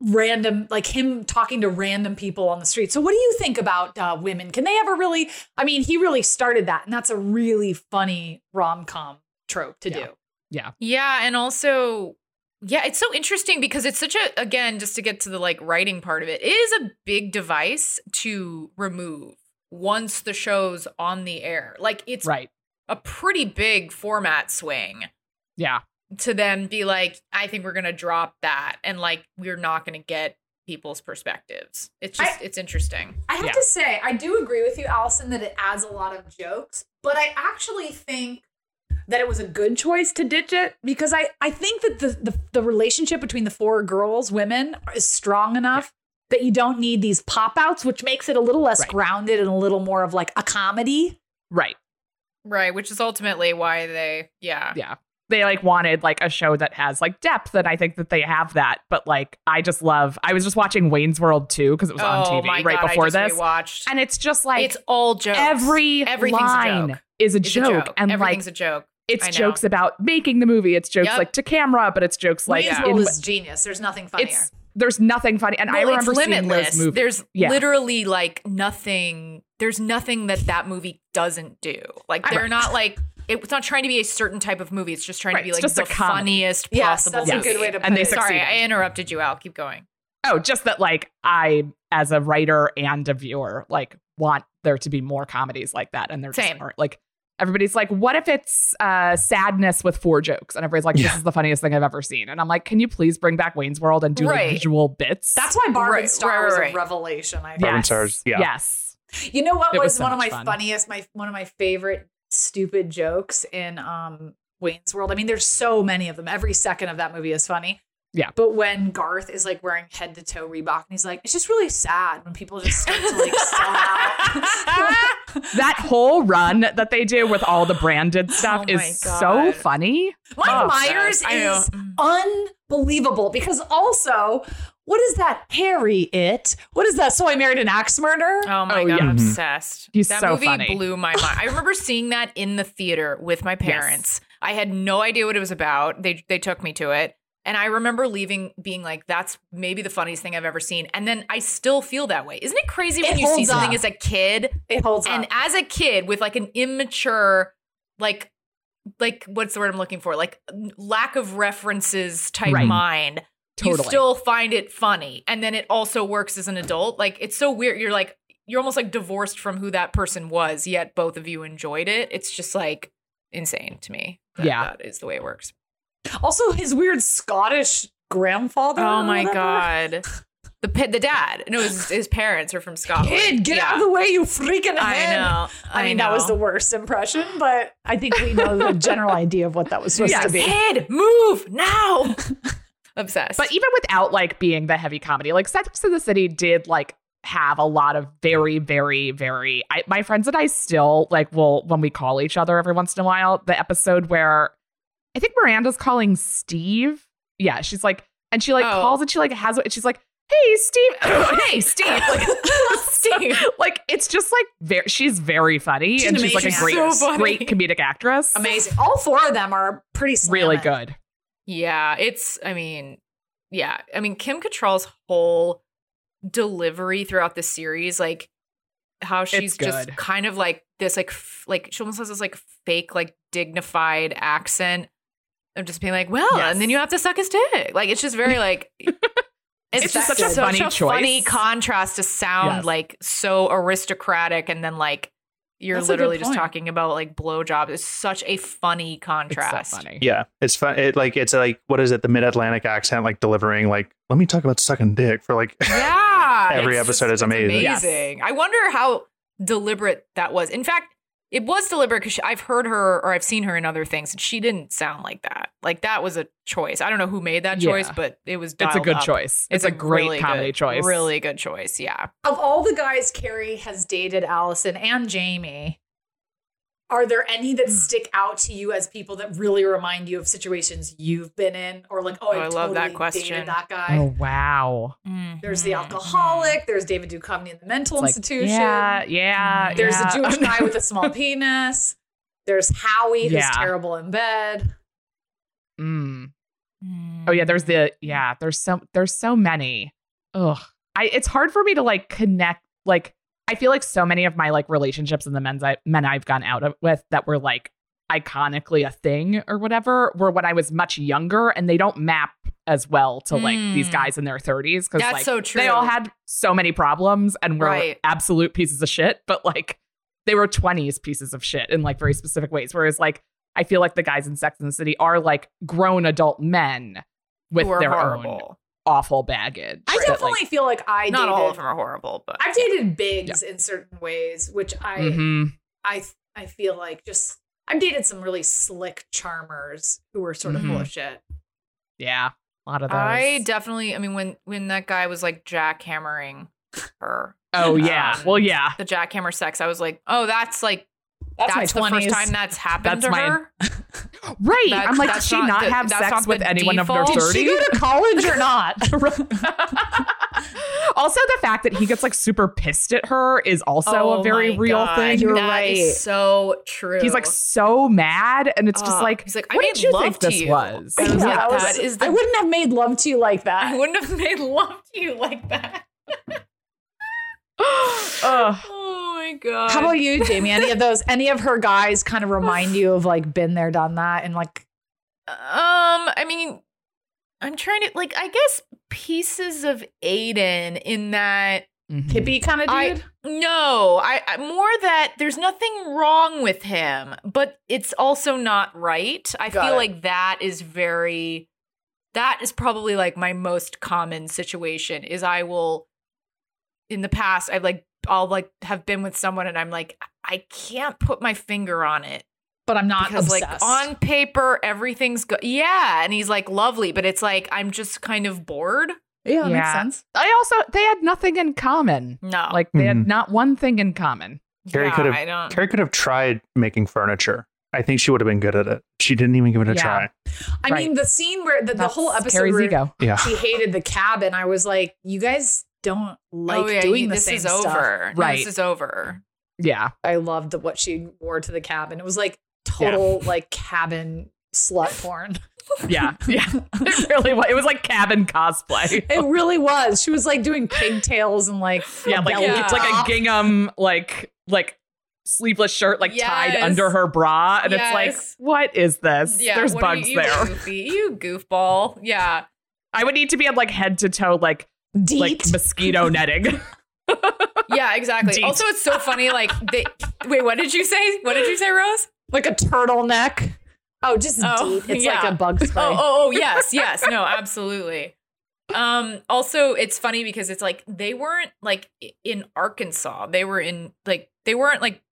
random, like him talking to random people on the street. So, what do you think about uh, women? Can they ever really? I mean, he really started that, and that's a really funny rom com trope to Yeah. do. yeah Yeah, and also, yeah, it's so interesting because it's such a again, just to get to the like writing part of it, it is a big device to remove once the show's on the air. Like it's right. a pretty big format swing. Yeah. To then be like, I think we're gonna drop that, and like we're not gonna get people's perspectives. It's just I- it's interesting. I have Yeah. to say, I do agree with you, Alison, that it adds a lot of jokes, but I actually think that it was a good choice to ditch it because I, I think that the, the the relationship between the four girls, women, is strong enough that you don't need these pop outs, which makes it a little less Right. grounded and a little more of like a comedy. Right. Right, which is ultimately why they, yeah. Yeah. They like wanted like a show that has like depth, and I think that they have that. But like, I just love. I was just watching Wayne's World too because it was on oh TV my right God, before I this, Rewatched. and it's just like it's all jokes. every line a joke. is a It's joke, and like everything's a joke. it's jokes about making the movie. It's jokes Yep. like to camera, but it's jokes like yeah. Is genius. There's nothing funnier. there's nothing funny. And I Well, remember it's seeing limitless. those. There's Yeah. literally like nothing. There's nothing that that movie doesn't do. Like they're Right. not like it's not trying to be a certain type of movie. It's just trying Right, to be like just the a comedy. funniest Yes, possible. that's a good way to And they put it. Sorry. I interrupted you. Al. Keep going. Oh, just that like I as a writer and a viewer like want there to be more comedies like that and they're just aren't like everybody's like what if it's uh sadness with four jokes and everybody's like this Yeah. is the funniest thing I've ever seen and I'm like can you please bring back Wayne's World and do Right. like visual bits That's why Barb Right, and Star right, was right. a revelation. I think. Yes Stars, yeah. yes You know what It was, was so one of my fun. funniest, my one of my favorite stupid jokes in um Wayne's World. I mean, there's so many of them. Every second of that movie is funny. Yeah. But when Garth is like wearing head to toe Reebok and he's like, it's just really sad when people just start to like [laughs] sell out. that whole run that they do with all the branded stuff Oh my is so funny Mike Oh, Myers I is unbelievable because also, what is that? Harry it? What is that? So I married an axe murderer? Oh my Oh, god, yeah. I'm Mhm. obsessed. He's that so movie funny. blew my mind. I remember seeing that in the theater with my parents. I had no idea what it was about. They they took me to it. And I remember leaving being like, that's maybe the funniest thing I've ever seen. And then I still feel that way. Isn't it crazy when It you see holds something up. as a kid It holds and up. as a kid with like an immature, like, like what's the word I'm looking for? Like lack of references type Right. mind you still find it funny and then it also works as an adult. Like it's so weird. You're like you're almost like divorced from who that person was yet both of you enjoyed it. It's just like insane to me that Yeah. that is the way it works. Also, his weird Scottish grandfather. oh my god. The the dad. No his, his parents are from scotland. Kid, get out of the way, you freaking i head. know. I mean, that was the worst impression, but I think we know the general idea of what that was supposed Yes. to be. kid move now [laughs] obsessed But even without like being the heavy comedy, like Sex in the City did like have a lot of very, very, very. I, my friends and I still like will when we call each other every once in a while. The episode where I think Miranda's calling Steve. Yeah, she's like, and she like Oh. calls and she like has she's like, "Hey, Steve, [laughs] [laughs] hey, Steve." Like, [laughs] Steve. like it's just like very. She's very funny She's and an she's like a great. So great comedic actress. Amazing. All four of them are pretty really good. Yeah, it's I mean, yeah. I mean Kim Cattrall's whole delivery throughout the series, like how she's just kind of like this like f- like she almost has this like fake, like dignified accent of just being like, well, Yes. and then you have to suck his dick. Like it's just very like [laughs] it's, It's just such such, a funny a funny contrast to sound Yes. like so aristocratic and then like you're That's literally just talking about like blowjobs. It's such a funny It's contrast. so funny. Yeah, it's fun. It like it's like what is it? The Mid Atlantic accent, like delivering like let me talk about sucking dick for like [laughs] Yeah. Every it's episode just- is it's amazing. Yes. amazing. I wonder how deliberate that was. In fact, it was deliberate because I've heard her or I've seen her in other things, and she didn't sound like that. Like that was a choice. I don't know who made that choice, Yeah. but it was. It's a good up. choice. It's, a, great really comedy good- choice. Really good choice. Yeah. Of all the guys Carrie has dated, Alison and Jamie, are there any Hmm. that stick out to you as people that really remind you of situations you've been in, or like, oh, Oh, I, I love that totally question. dated that guy? Oh wow. There's the Mhm. alcoholic. There's David Duchovny in the mental It's like, institution. Yeah, yeah. There's yeah. the Jewish [laughs] guy with a small penis. There's Howie, who's Yeah. terrible in bed. Mm. Oh yeah, there's the yeah. There's so there's so many. Ugh, I it's hard for me to like connect. Like I feel like so many of my like relationships and the men's I, men I've gone out with that were like iconically a thing or whatever were when I was much younger, and they don't map as well to like these Mm. guys in their 30s because That's like so true. they all had so many problems and were Right. absolute pieces of shit, but like they were 20s pieces of shit in like very specific ways. Whereas like I feel like the guys in Sex and the City are like grown adult men with their own horrible. Awful baggage. I that, definitely like, feel like I Not dated. all of them are horrible, but I've dated bigs in certain ways, which I mhm. I I feel like just I've dated some really slick charmers who were sort of full Mhm. of shit. Yeah, a lot of those. I definitely. I mean, when when that guy was like jackhammering her, oh yeah, um, well yeah. the jackhammer sex, I was like, oh, that's like That's, that's, my the first time that's happened That's to my- her. [laughs] Right. That's- I'm like, did that's she not not have sex not with the anyone of her default. Did she go to college or not? [laughs] also, the fact that he gets like super pissed at her is also Oh a very real God, thing. You're that is right. so true. He's like so mad, and it's just Oh, like, he's like, I what made did you love think to this you. was? I was Yeah, like, I was- that is the I wouldn't have made love to you like that. I wouldn't have [laughs] made love to you like that. Ugh. Oh my god. How about you, Jamie? Any of [laughs] those, any of her guys kind of remind you of like been there, done that, and like Um, I mean, I'm trying to like I guess pieces of Aiden in that Mhm. hippie kind of I- dude? no, I, I more that there's nothing wrong with him, but it's also not right. I Got feel it. like that is very that is probably like my most common situation is I will in the past I've like I'll like have been with someone and I'm like I can't put my finger on it but I'm not because obsessed. like on paper everything's good yeah and he's like lovely but it's like i'm just kind of bored yeah, that makes sense. I also they had nothing in common. no Like they had Mhm. not one thing in common. Carrie yeah, could have- i don't Carrie could have tried making furniture. I think she would have been good at it. She didn't even give it a Yeah. try. I Right. mean, the scene where the, the whole episode where ego. Yeah. she hated the cabin, I was like, you guys don't oh, like oh, yeah, doing you- the this same is stuff. over No, Right. this is over Yeah. I loved the, what she wore to the cabin. It was like total like cabin slut porn. [laughs] Yeah. [laughs] Yeah. [laughs] it really was. It was like cabin cosplay. It really was. She was like doing pigtails and like Yeah, like belly it's like a gingham, like like sleeveless shirt, like tied under her bra, and it's like, what is this? yeah There's what are bugs you, you there. [laughs] goofy you goofball yeah I would need to be on like head to toe, like like mosquito [laughs] netting. [laughs] yeah exactly Deet. also it's so funny like they wait what did you say what did you say rose like a turtleneck. Oh, just Oh, deep. It's yeah. like a bug spray. Oh, oh, oh, yes, yes, no, absolutely. Um, also, it's funny because it's like they weren't like in Arkansas. They were in like they weren't like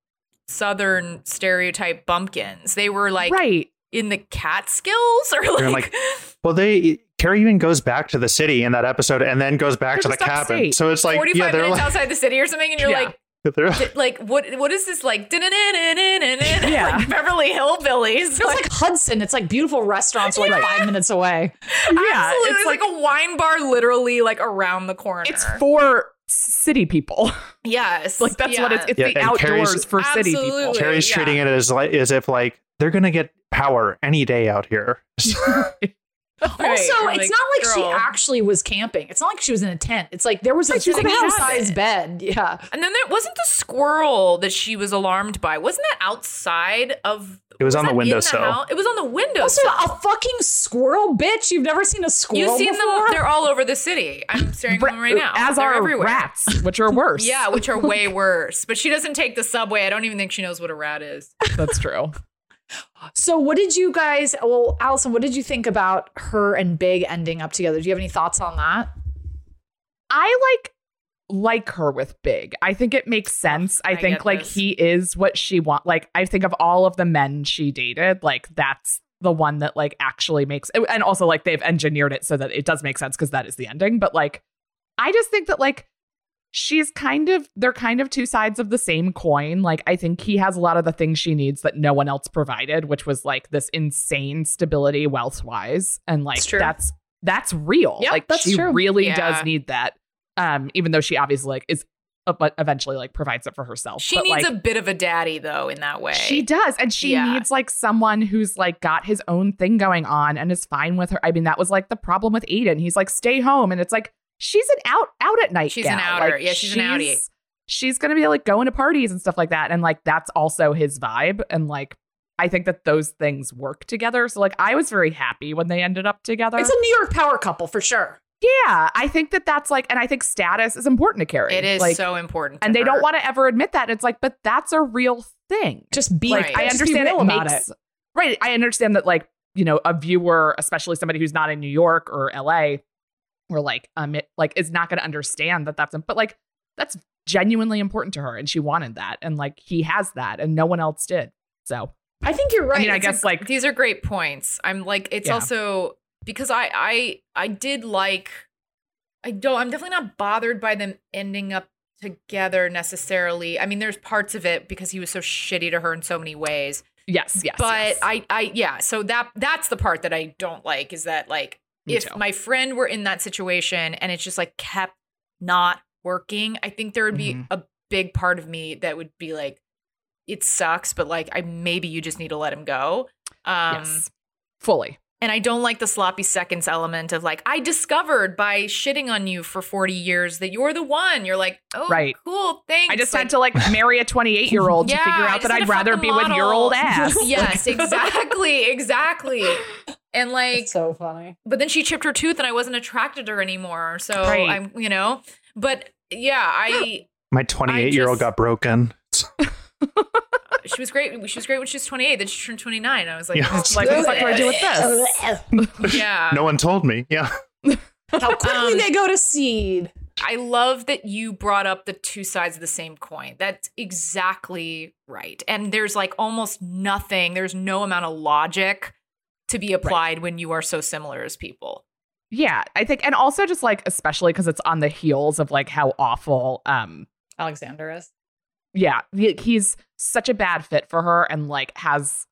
southern stereotype bumpkins. They were like right. in the Catskills or like, like- Well, they Carrie even goes back to the city in that episode, and then goes back to the cabin. upstate. So it's like, 45 yeah, they're minutes like, outside the city or something, and you're Yeah. like, [laughs] they're like what? What is this like? Yeah. like Beverly Hillbillies. It's like Hudson. It's like beautiful restaurants are like five minutes away. [laughs] Yeah. Absolutely. It's It's like, a wine bar literally like around the corner. it's for city people. yes. [laughs] like that's what it's. It's Yeah, the and Carrie's- outdoors for city people. Absolutely. Carrie's yeah. treating it as like as if like they're gonna get power any day out here. [laughs] [laughs] [laughs] Right, also, you're it's like, not like she actually was camping. It's not like she was in a tent. It's like there was a Right, she was king size bed. [laughs] Yeah. And then there wasn't the squirrel that she was alarmed by. Wasn't that outside of? It was on the in windowsill. house? It was on the window. Also, a fucking squirrel, bitch. You've never seen a squirrel You've seen before? them. They're all over the city. I'm [laughs] staring at them right now. As They're are everywhere. rats, which are worse. Yeah, which are way worse. But she doesn't take the subway. I don't even think she knows what a rat is. that's true. So, what did you guys? Well, Alison, what did you think about her and Big ending up together? Do you have any thoughts on that? I like like her with Big. I think it makes oh, sense. I, I think like this. he is what she want. Like I think of all of the men she dated, like that's the one that like actually makes and also like they've engineered it so that it does make sense because that is the ending. But like I just think that like she's kind of they're kind of two sides of the same coin. Like I think he has a lot of the things she needs that no one else provided, which was like this insane stability wealth wise. And like that's that's real. Yep, like that's she true. really Yeah. does need that. Um, even though she obviously like is uh, but eventually like provides it for herself. She But, needs like, a bit of a daddy though in that way. she does. And she Yeah. needs like someone who's like got his own thing going on and is fine with her. I mean, that was like the problem with Aiden. He's like, stay home. And it's like, she's an out out at night. She's an gal. outer. Like, Yeah, she's an outie. She's gonna be like going to parties and stuff like that. And like that's also his vibe. And like I think that those things work together. So like I was very happy when they ended up together. It's a New York power couple for sure. yeah, I think that that's like, and I think status is important to Carrie. It is like, so important. to and they her. don't want to ever admit that. It's like, but that's a real thing. Just be. Right. I just be understand real it about makes right. I understand that like you know a viewer, especially somebody who's not in New York or L.A. or like um it, like is not going to understand that that's but like that's genuinely important to her and she wanted that and like he has that and no one else did. So I think you're right. I mean, I It's a- guess like these are great points. I'm like, it's Yeah. also because I I I did like I don't I'm definitely not bothered by them ending up together necessarily. I mean, there's parts of it because he was so shitty to her in so many ways. yes, yes. but yes. I I yeah, so that that's the part that I don't like is that like Me if too. my friend were in that situation and it's just like kept not working, I think there would be Mhm. a big part of me that would be like it sucks, but like I maybe you just need to let him go. Um yes, fully. and I don't like the sloppy seconds element of like, I discovered by shitting on you for 40 years that you're the one. You're like, oh, Right. cool, thanks. I just like, had to like marry a 28 year old to [laughs] Yeah, figure out that I'd rather be with your old ass. [laughs] Yes, [laughs] exactly, exactly. And like, so funny. but then she chipped her tooth and I wasn't attracted to her anymore. So Right. I'm, you know, but yeah, I, [gasps] My 28 year old got broken. [laughs] she was great. She was great when she was 28. Then she turned 29. I was like, Yeah. oh, like, what the fuck do I do with this? [laughs] yeah. No one told me. Yeah. [laughs] How quickly Um, they go to seed. I love that you brought up the two sides of the same coin. That's exactly right. And there's like almost nothing, there's no amount of logic to be applied when you are so similar as people. Yeah, I think, and also just like, especially because it's on the heels of like how awful, um, Alexander is. yeah, he, he's such a bad fit for her and like has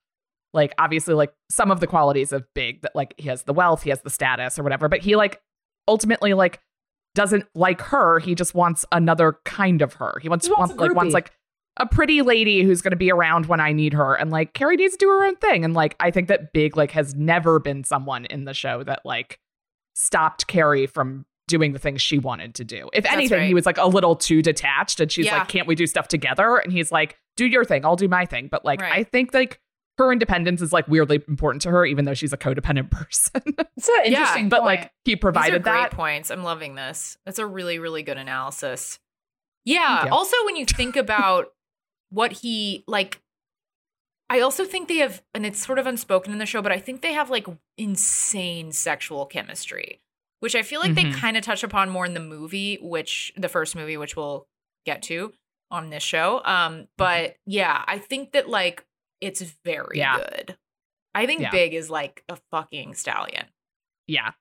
like obviously like some of the qualities of Big that like he has the wealth, he has the status or whatever, but he like ultimately like doesn't like her. He just wants another kind of her. He wants, He wants wants like wants like a pretty lady who's going to be around when I need her. And like Carrie needs to do her own thing. And like I think that Big like has never been someone in the show that like stopped Carrie from doing the things she wanted to do. If That's anything, right. he was like a little too detached and she's Yeah. like, Can't we do stuff together? And he's like, Do your thing, I'll do my thing. But like Right. I think like her independence is like weirdly important to her, even though she's a codependent [laughs] person. It's an Yeah, interesting but point. like he These are provided great that. points. I'm loving this. That's a really, really good analysis. Yeah. Thank. Also, when you think about what he like, I also think they have, and it's sort of unspoken in the show, but I think they have like insane sexual chemistry, which I feel like Mhm. they kind of touch upon more in the movie, which the first movie, which we'll get to on this show. Um, but yeah, I think that like it's very Yeah. good. I think Yeah. Big is like a fucking stallion. Yeah.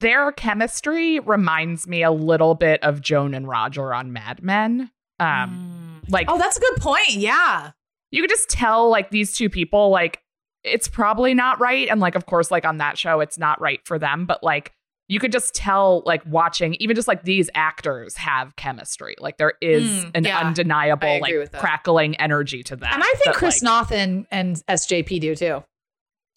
Their chemistry reminds me a little bit of Joan and Roger on Mad Men. Um, Mm. Like oh, that's a good point. Yeah. you could just tell like these two people like it's probably not right and like of course like on that show it's not right for them but like you could just tell like watching even just like these actors have chemistry like there is Mm, an yeah. undeniable like crackling energy to that And I think that, Chris like, Noth and, and SJP do too.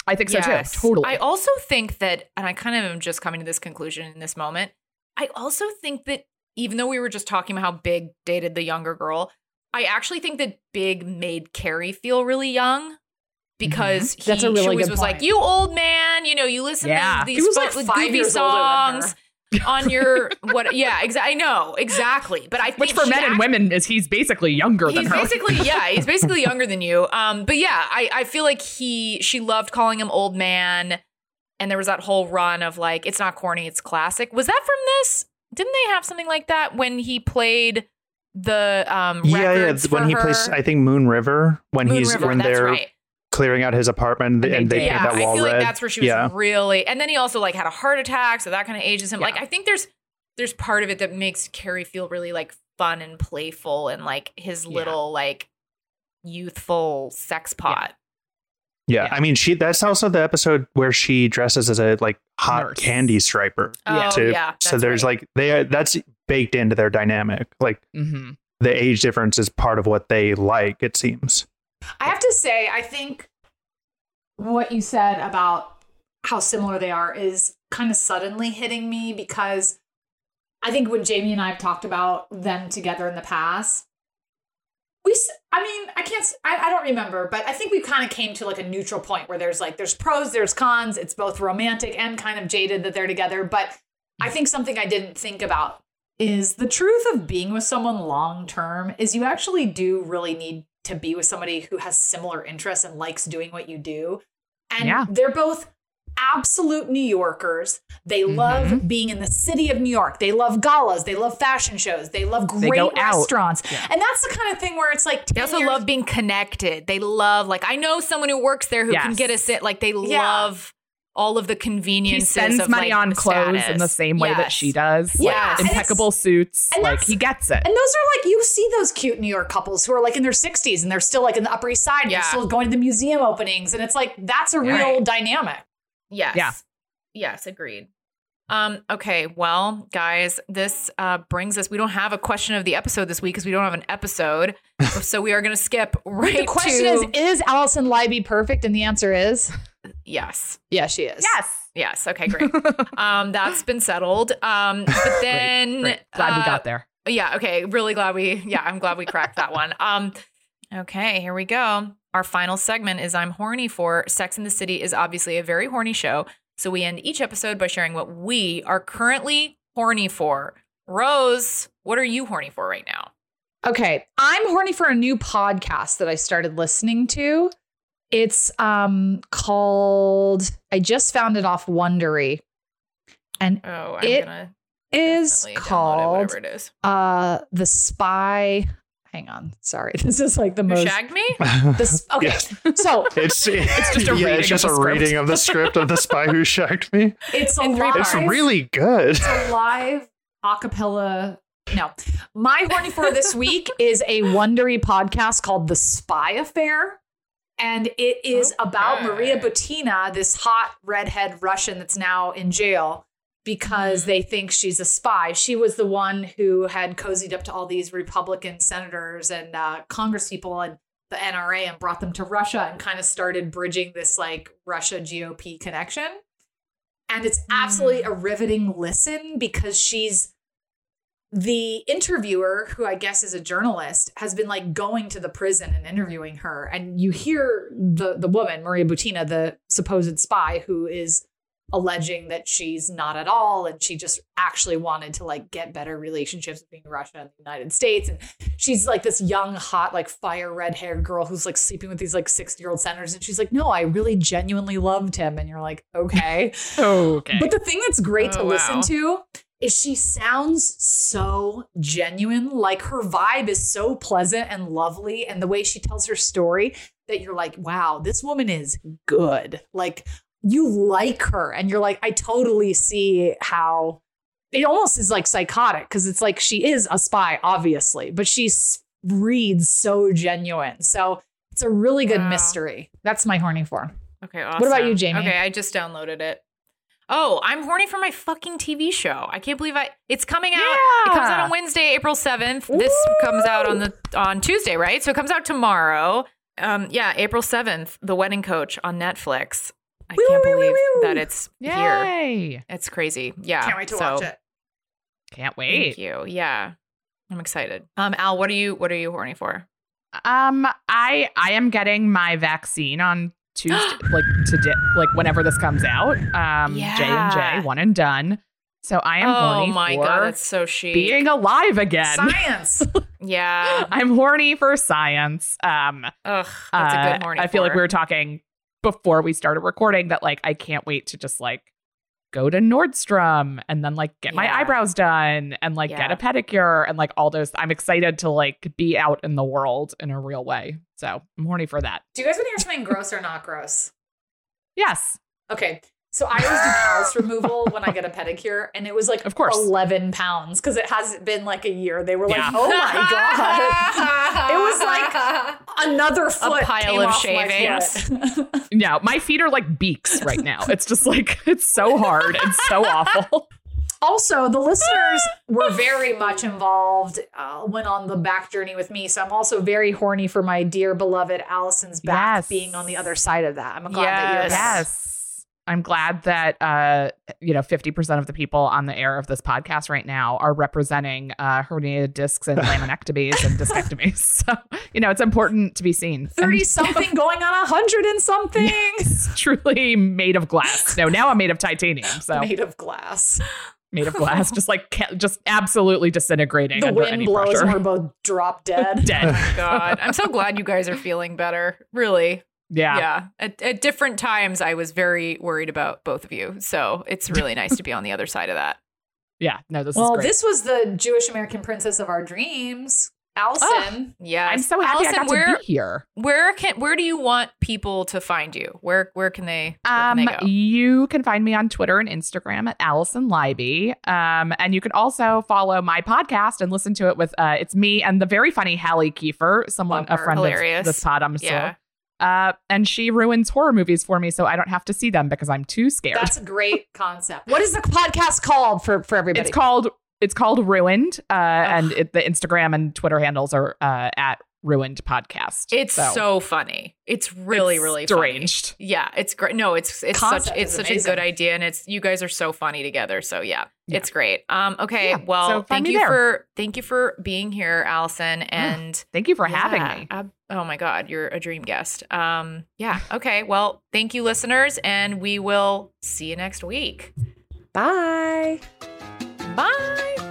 I think so Yes. too totally I also think that, and I kind of am just coming to this conclusion in this moment. I also think that even though we were just talking about how Big dated the younger girl, I actually think that Big made Carrie feel really young because he, Mm-hmm. That's a really she always was like, "You old man, you know, you listen Yeah. to these He like, five goofy years older than her. songs on your [laughs] what? Yeah, exactly. I know exactly, but I think which for men and women is he's basically younger than He's her basically [laughs] yeah, he's basically younger than you. Um, but yeah, I I feel like he she loved calling him old man, and there was that whole run of like it's not corny, it's classic. Was that from this? Didn't they have something like that when he played the um Yeah, yeah. When he her? plays, I think Moon River. When Moon he's River, when they're right. clearing out his apartment And and, they they, did. paint Yeah, that I wall feel red. like that's where she was yeah. really. And then he also like had a heart attack, so that kind of ages him. Like I think there's there's part of it that makes Carrie feel really like fun and playful and like his Yeah. little like youthful sex pot. yeah. Yeah. I mean, she. That's also the episode where she dresses as a like hot Nurse. candy striper. Oh too. yeah. so there's right. like they are that's baked into their dynamic. Like hmm the age difference is part of what they like. It seems. I have to say, I think what you said about how similar they are is kind of suddenly hitting me because I think when Jamie and I have talked about them together in the past, we, s- I mean, I can't—I don't remember, but I think we kind of came to like a neutral point where there's like, there's pros, there's cons. It's both romantic and kind of jaded that they're together. But I think something I didn't think about is the truth of being with someone long term is you actually do really need to be with somebody who has similar interests and likes doing what you do. And Yeah. they're both absolute New Yorkers. They mm-hmm. love being in the city of New York. They love galas. They love fashion shows. They love great out. restaurants. And that's the kind of thing where it's like, They also years- love being connected. They love like I know someone who works there who can get us it. Like they Yeah. love all of the conveniences. He conveniences. spends of, money like, on the clothes in the same way that she does. Yeah, Like impeccable suits. and Like he gets it. And those are like you see those cute New York couples who are like in their 60s and they're still like in the Upper East Side. and Yeah. They're still going to the museum openings, and it's like that's a real Right. dynamic. Yes. Yeah. Yes, agreed. Um, okay, well, guys, this uh, brings us. We don't have a question of the episode this week because we don't have an episode, [laughs] so we are going to skip right The question to is: Is Alison Leiby perfect? And the answer is yes, yeah, she is. yes. yes. Okay, great. [laughs] um, that's been settled. Um, [laughs] but then Great. Glad we uh, got there. Yeah, okay. Really glad we yeah, I'm glad we cracked that one. Um okay, here we go. Our final segment is I'm horny for. Sex in the City is obviously a very horny show. So we end each episode by sharing what we are currently horny for. Rose, what are you horny for right now? Okay, I'm horny for a new podcast that I started listening to. It's um called. I just found it off Wondery, and Oh, I'm It gonna is it, called whatever it is. uh the Spy. Hang on, sorry, [laughs] this is like the Who most. shagged me? [laughs] This [laughs] okay, Yes. so It's it's just a yeah, reading it's just of a the script. reading of the script of the spy who shagged me. it's a In live. It's really good. It's a live acapella. No, my horny for this week is a Wondery podcast called The Spy Affair. And it is about Maria Butina, this hot redhead Russian that's now in jail because they think she's a spy. She was the one who had cozied up to all these Republican senators and uh, congresspeople and the NRA and brought them to Russia and kind of started bridging this like Russia GOP connection. And it's absolutely a riveting listen because she's the interviewer, who I guess is a journalist, has been like going to the prison and interviewing her. And you hear the the woman, Maria Butina, the supposed spy, who is alleging that she's not at all and she just actually wanted to like get better relationships between Russia and the United States and she's like this young hot like fire red haired girl who's like sleeping with these like 60 year old senators and she's like no I really genuinely loved him and you're like okay [laughs] Okay. but the thing that's great to Oh, listen to is she sounds so genuine. Like her vibe is so pleasant and lovely. And the way she tells her story that you're like, wow, this woman is good. Like you like her. And you're like, I totally see how it almost is like psychotic because it's like she is a spy, obviously, but she reads so genuine. So it's a really good Wow. mystery. That's my horny for. Okay, awesome. What about you, Jamie? Okay, I just downloaded it. Oh, I'm horny for my fucking TV show. I can't believe I it's coming out. It comes out on Wednesday, April 7th. This comes out on the on Tuesday, right? So it comes out tomorrow. Um yeah, April 7th, The Wedding Coach on Netflix. I Woo, can't woo, woo, believe woo. that it's here. It's crazy. Yeah. Can't wait to so, watch it. Can't wait. Thank wait. you. Yeah. I'm excited. Um Al, what are you what are you horny for? Um, I I am getting my vaccine on Tuesday, [gasps] like today, like whenever this comes out. Um, J and Yeah. J, one and done. So I am oh horny my for god, that's so chic. being alive again. Science. [laughs] yeah. I'm horny for science. Um, Ugh, that's a uh, good horny. I feel like we were talking before we started recording that like I can't wait to just like go to Nordstrom and then like get my eyebrows done and like get a pedicure and like all those. I'm excited to like be out in the world in a real way. So I'm horny for that. Do you guys want to hear something gross or not gross? Yes. Okay. So I always do callus removal when I get a pedicure, and it was like Of course. 11 pounds because it hasn't been like a year. They were like, Yeah. oh my God. It was like [laughs] another foot pile came of my shavings. foot. No, my feet are like beaks right now. It's just like it's so hard and so awful. also, the listeners were very much involved, uh, went on the back journey with me. So I'm also very horny for my dear beloved Alison's back Yes. being on the other side of that. I'm glad that you're Yes. There. Yes. I'm glad that uh you know 50% of the people on the air of this podcast right now are representing uh herniated discs and [laughs] laminectomies and discectomies. [laughs] So, you know, it's important to be seen. 30 something going on 100 and something. [laughs] It's truly made of glass. No, now I'm made of titanium. So Made of glass. made of glass, just like just absolutely disintegrating The under wind any blows pressure. and we're both drop dead. Dead. God, I'm so glad you guys are feeling better. Really, Yeah. yeah. At, at different times, I was very worried about both of you. So it's really nice to be on the other side of that. Yeah. No, this well, is great. this was the Jewish American princess of our dreams, Alison. Yeah, I'm so happy Alison, I got where, to be here. Where can where do you want people to find you? Where where can they? Where Um, can they go? you can find me on Twitter and Instagram at Alison Leiby. Um, and you can also follow my podcast and listen to it with uh, it's me and the very funny Hallie Kiefer, someone Love a friend Hilarious. of this pod. I'm Yeah. Sure. Uh, and she ruins horror movies for me, so I don't have to see them because I'm too scared. That's a great [laughs] concept. What is the podcast called for for everybody? it's called it's called Ruined, uh, and it, the Instagram and Twitter handles are uh, at Ruined Podcast. It's so, funny. It's really It's really funny. deranged. Yeah, it's great. No, it's it's such it's such a good idea, and it's you guys are so funny together. So yeah, Yeah. it's great. Um, okay, Yeah, well, so thank you there. for thank you for being here, Alison, and Thank you for Yeah, having me. oh my God, you're a dream guest. Um, yeah. Okay. Well, thank you, listeners, and we will see you next week. Bye. Bye.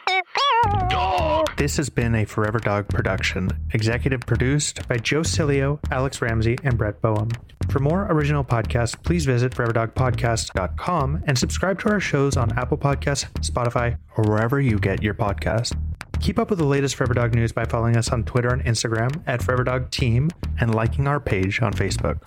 This has been a Forever Dog production, executive produced by Joe Cilio, Alex Ramsey, and Brett Boehm. For more original podcasts, please visit foreverdogpodcast.com and subscribe to our shows on Apple Podcasts, Spotify, or wherever you get your podcast. Keep up with the latest Forever Dog news by following us on Twitter and Instagram at Forever Dog Team and liking our page on Facebook.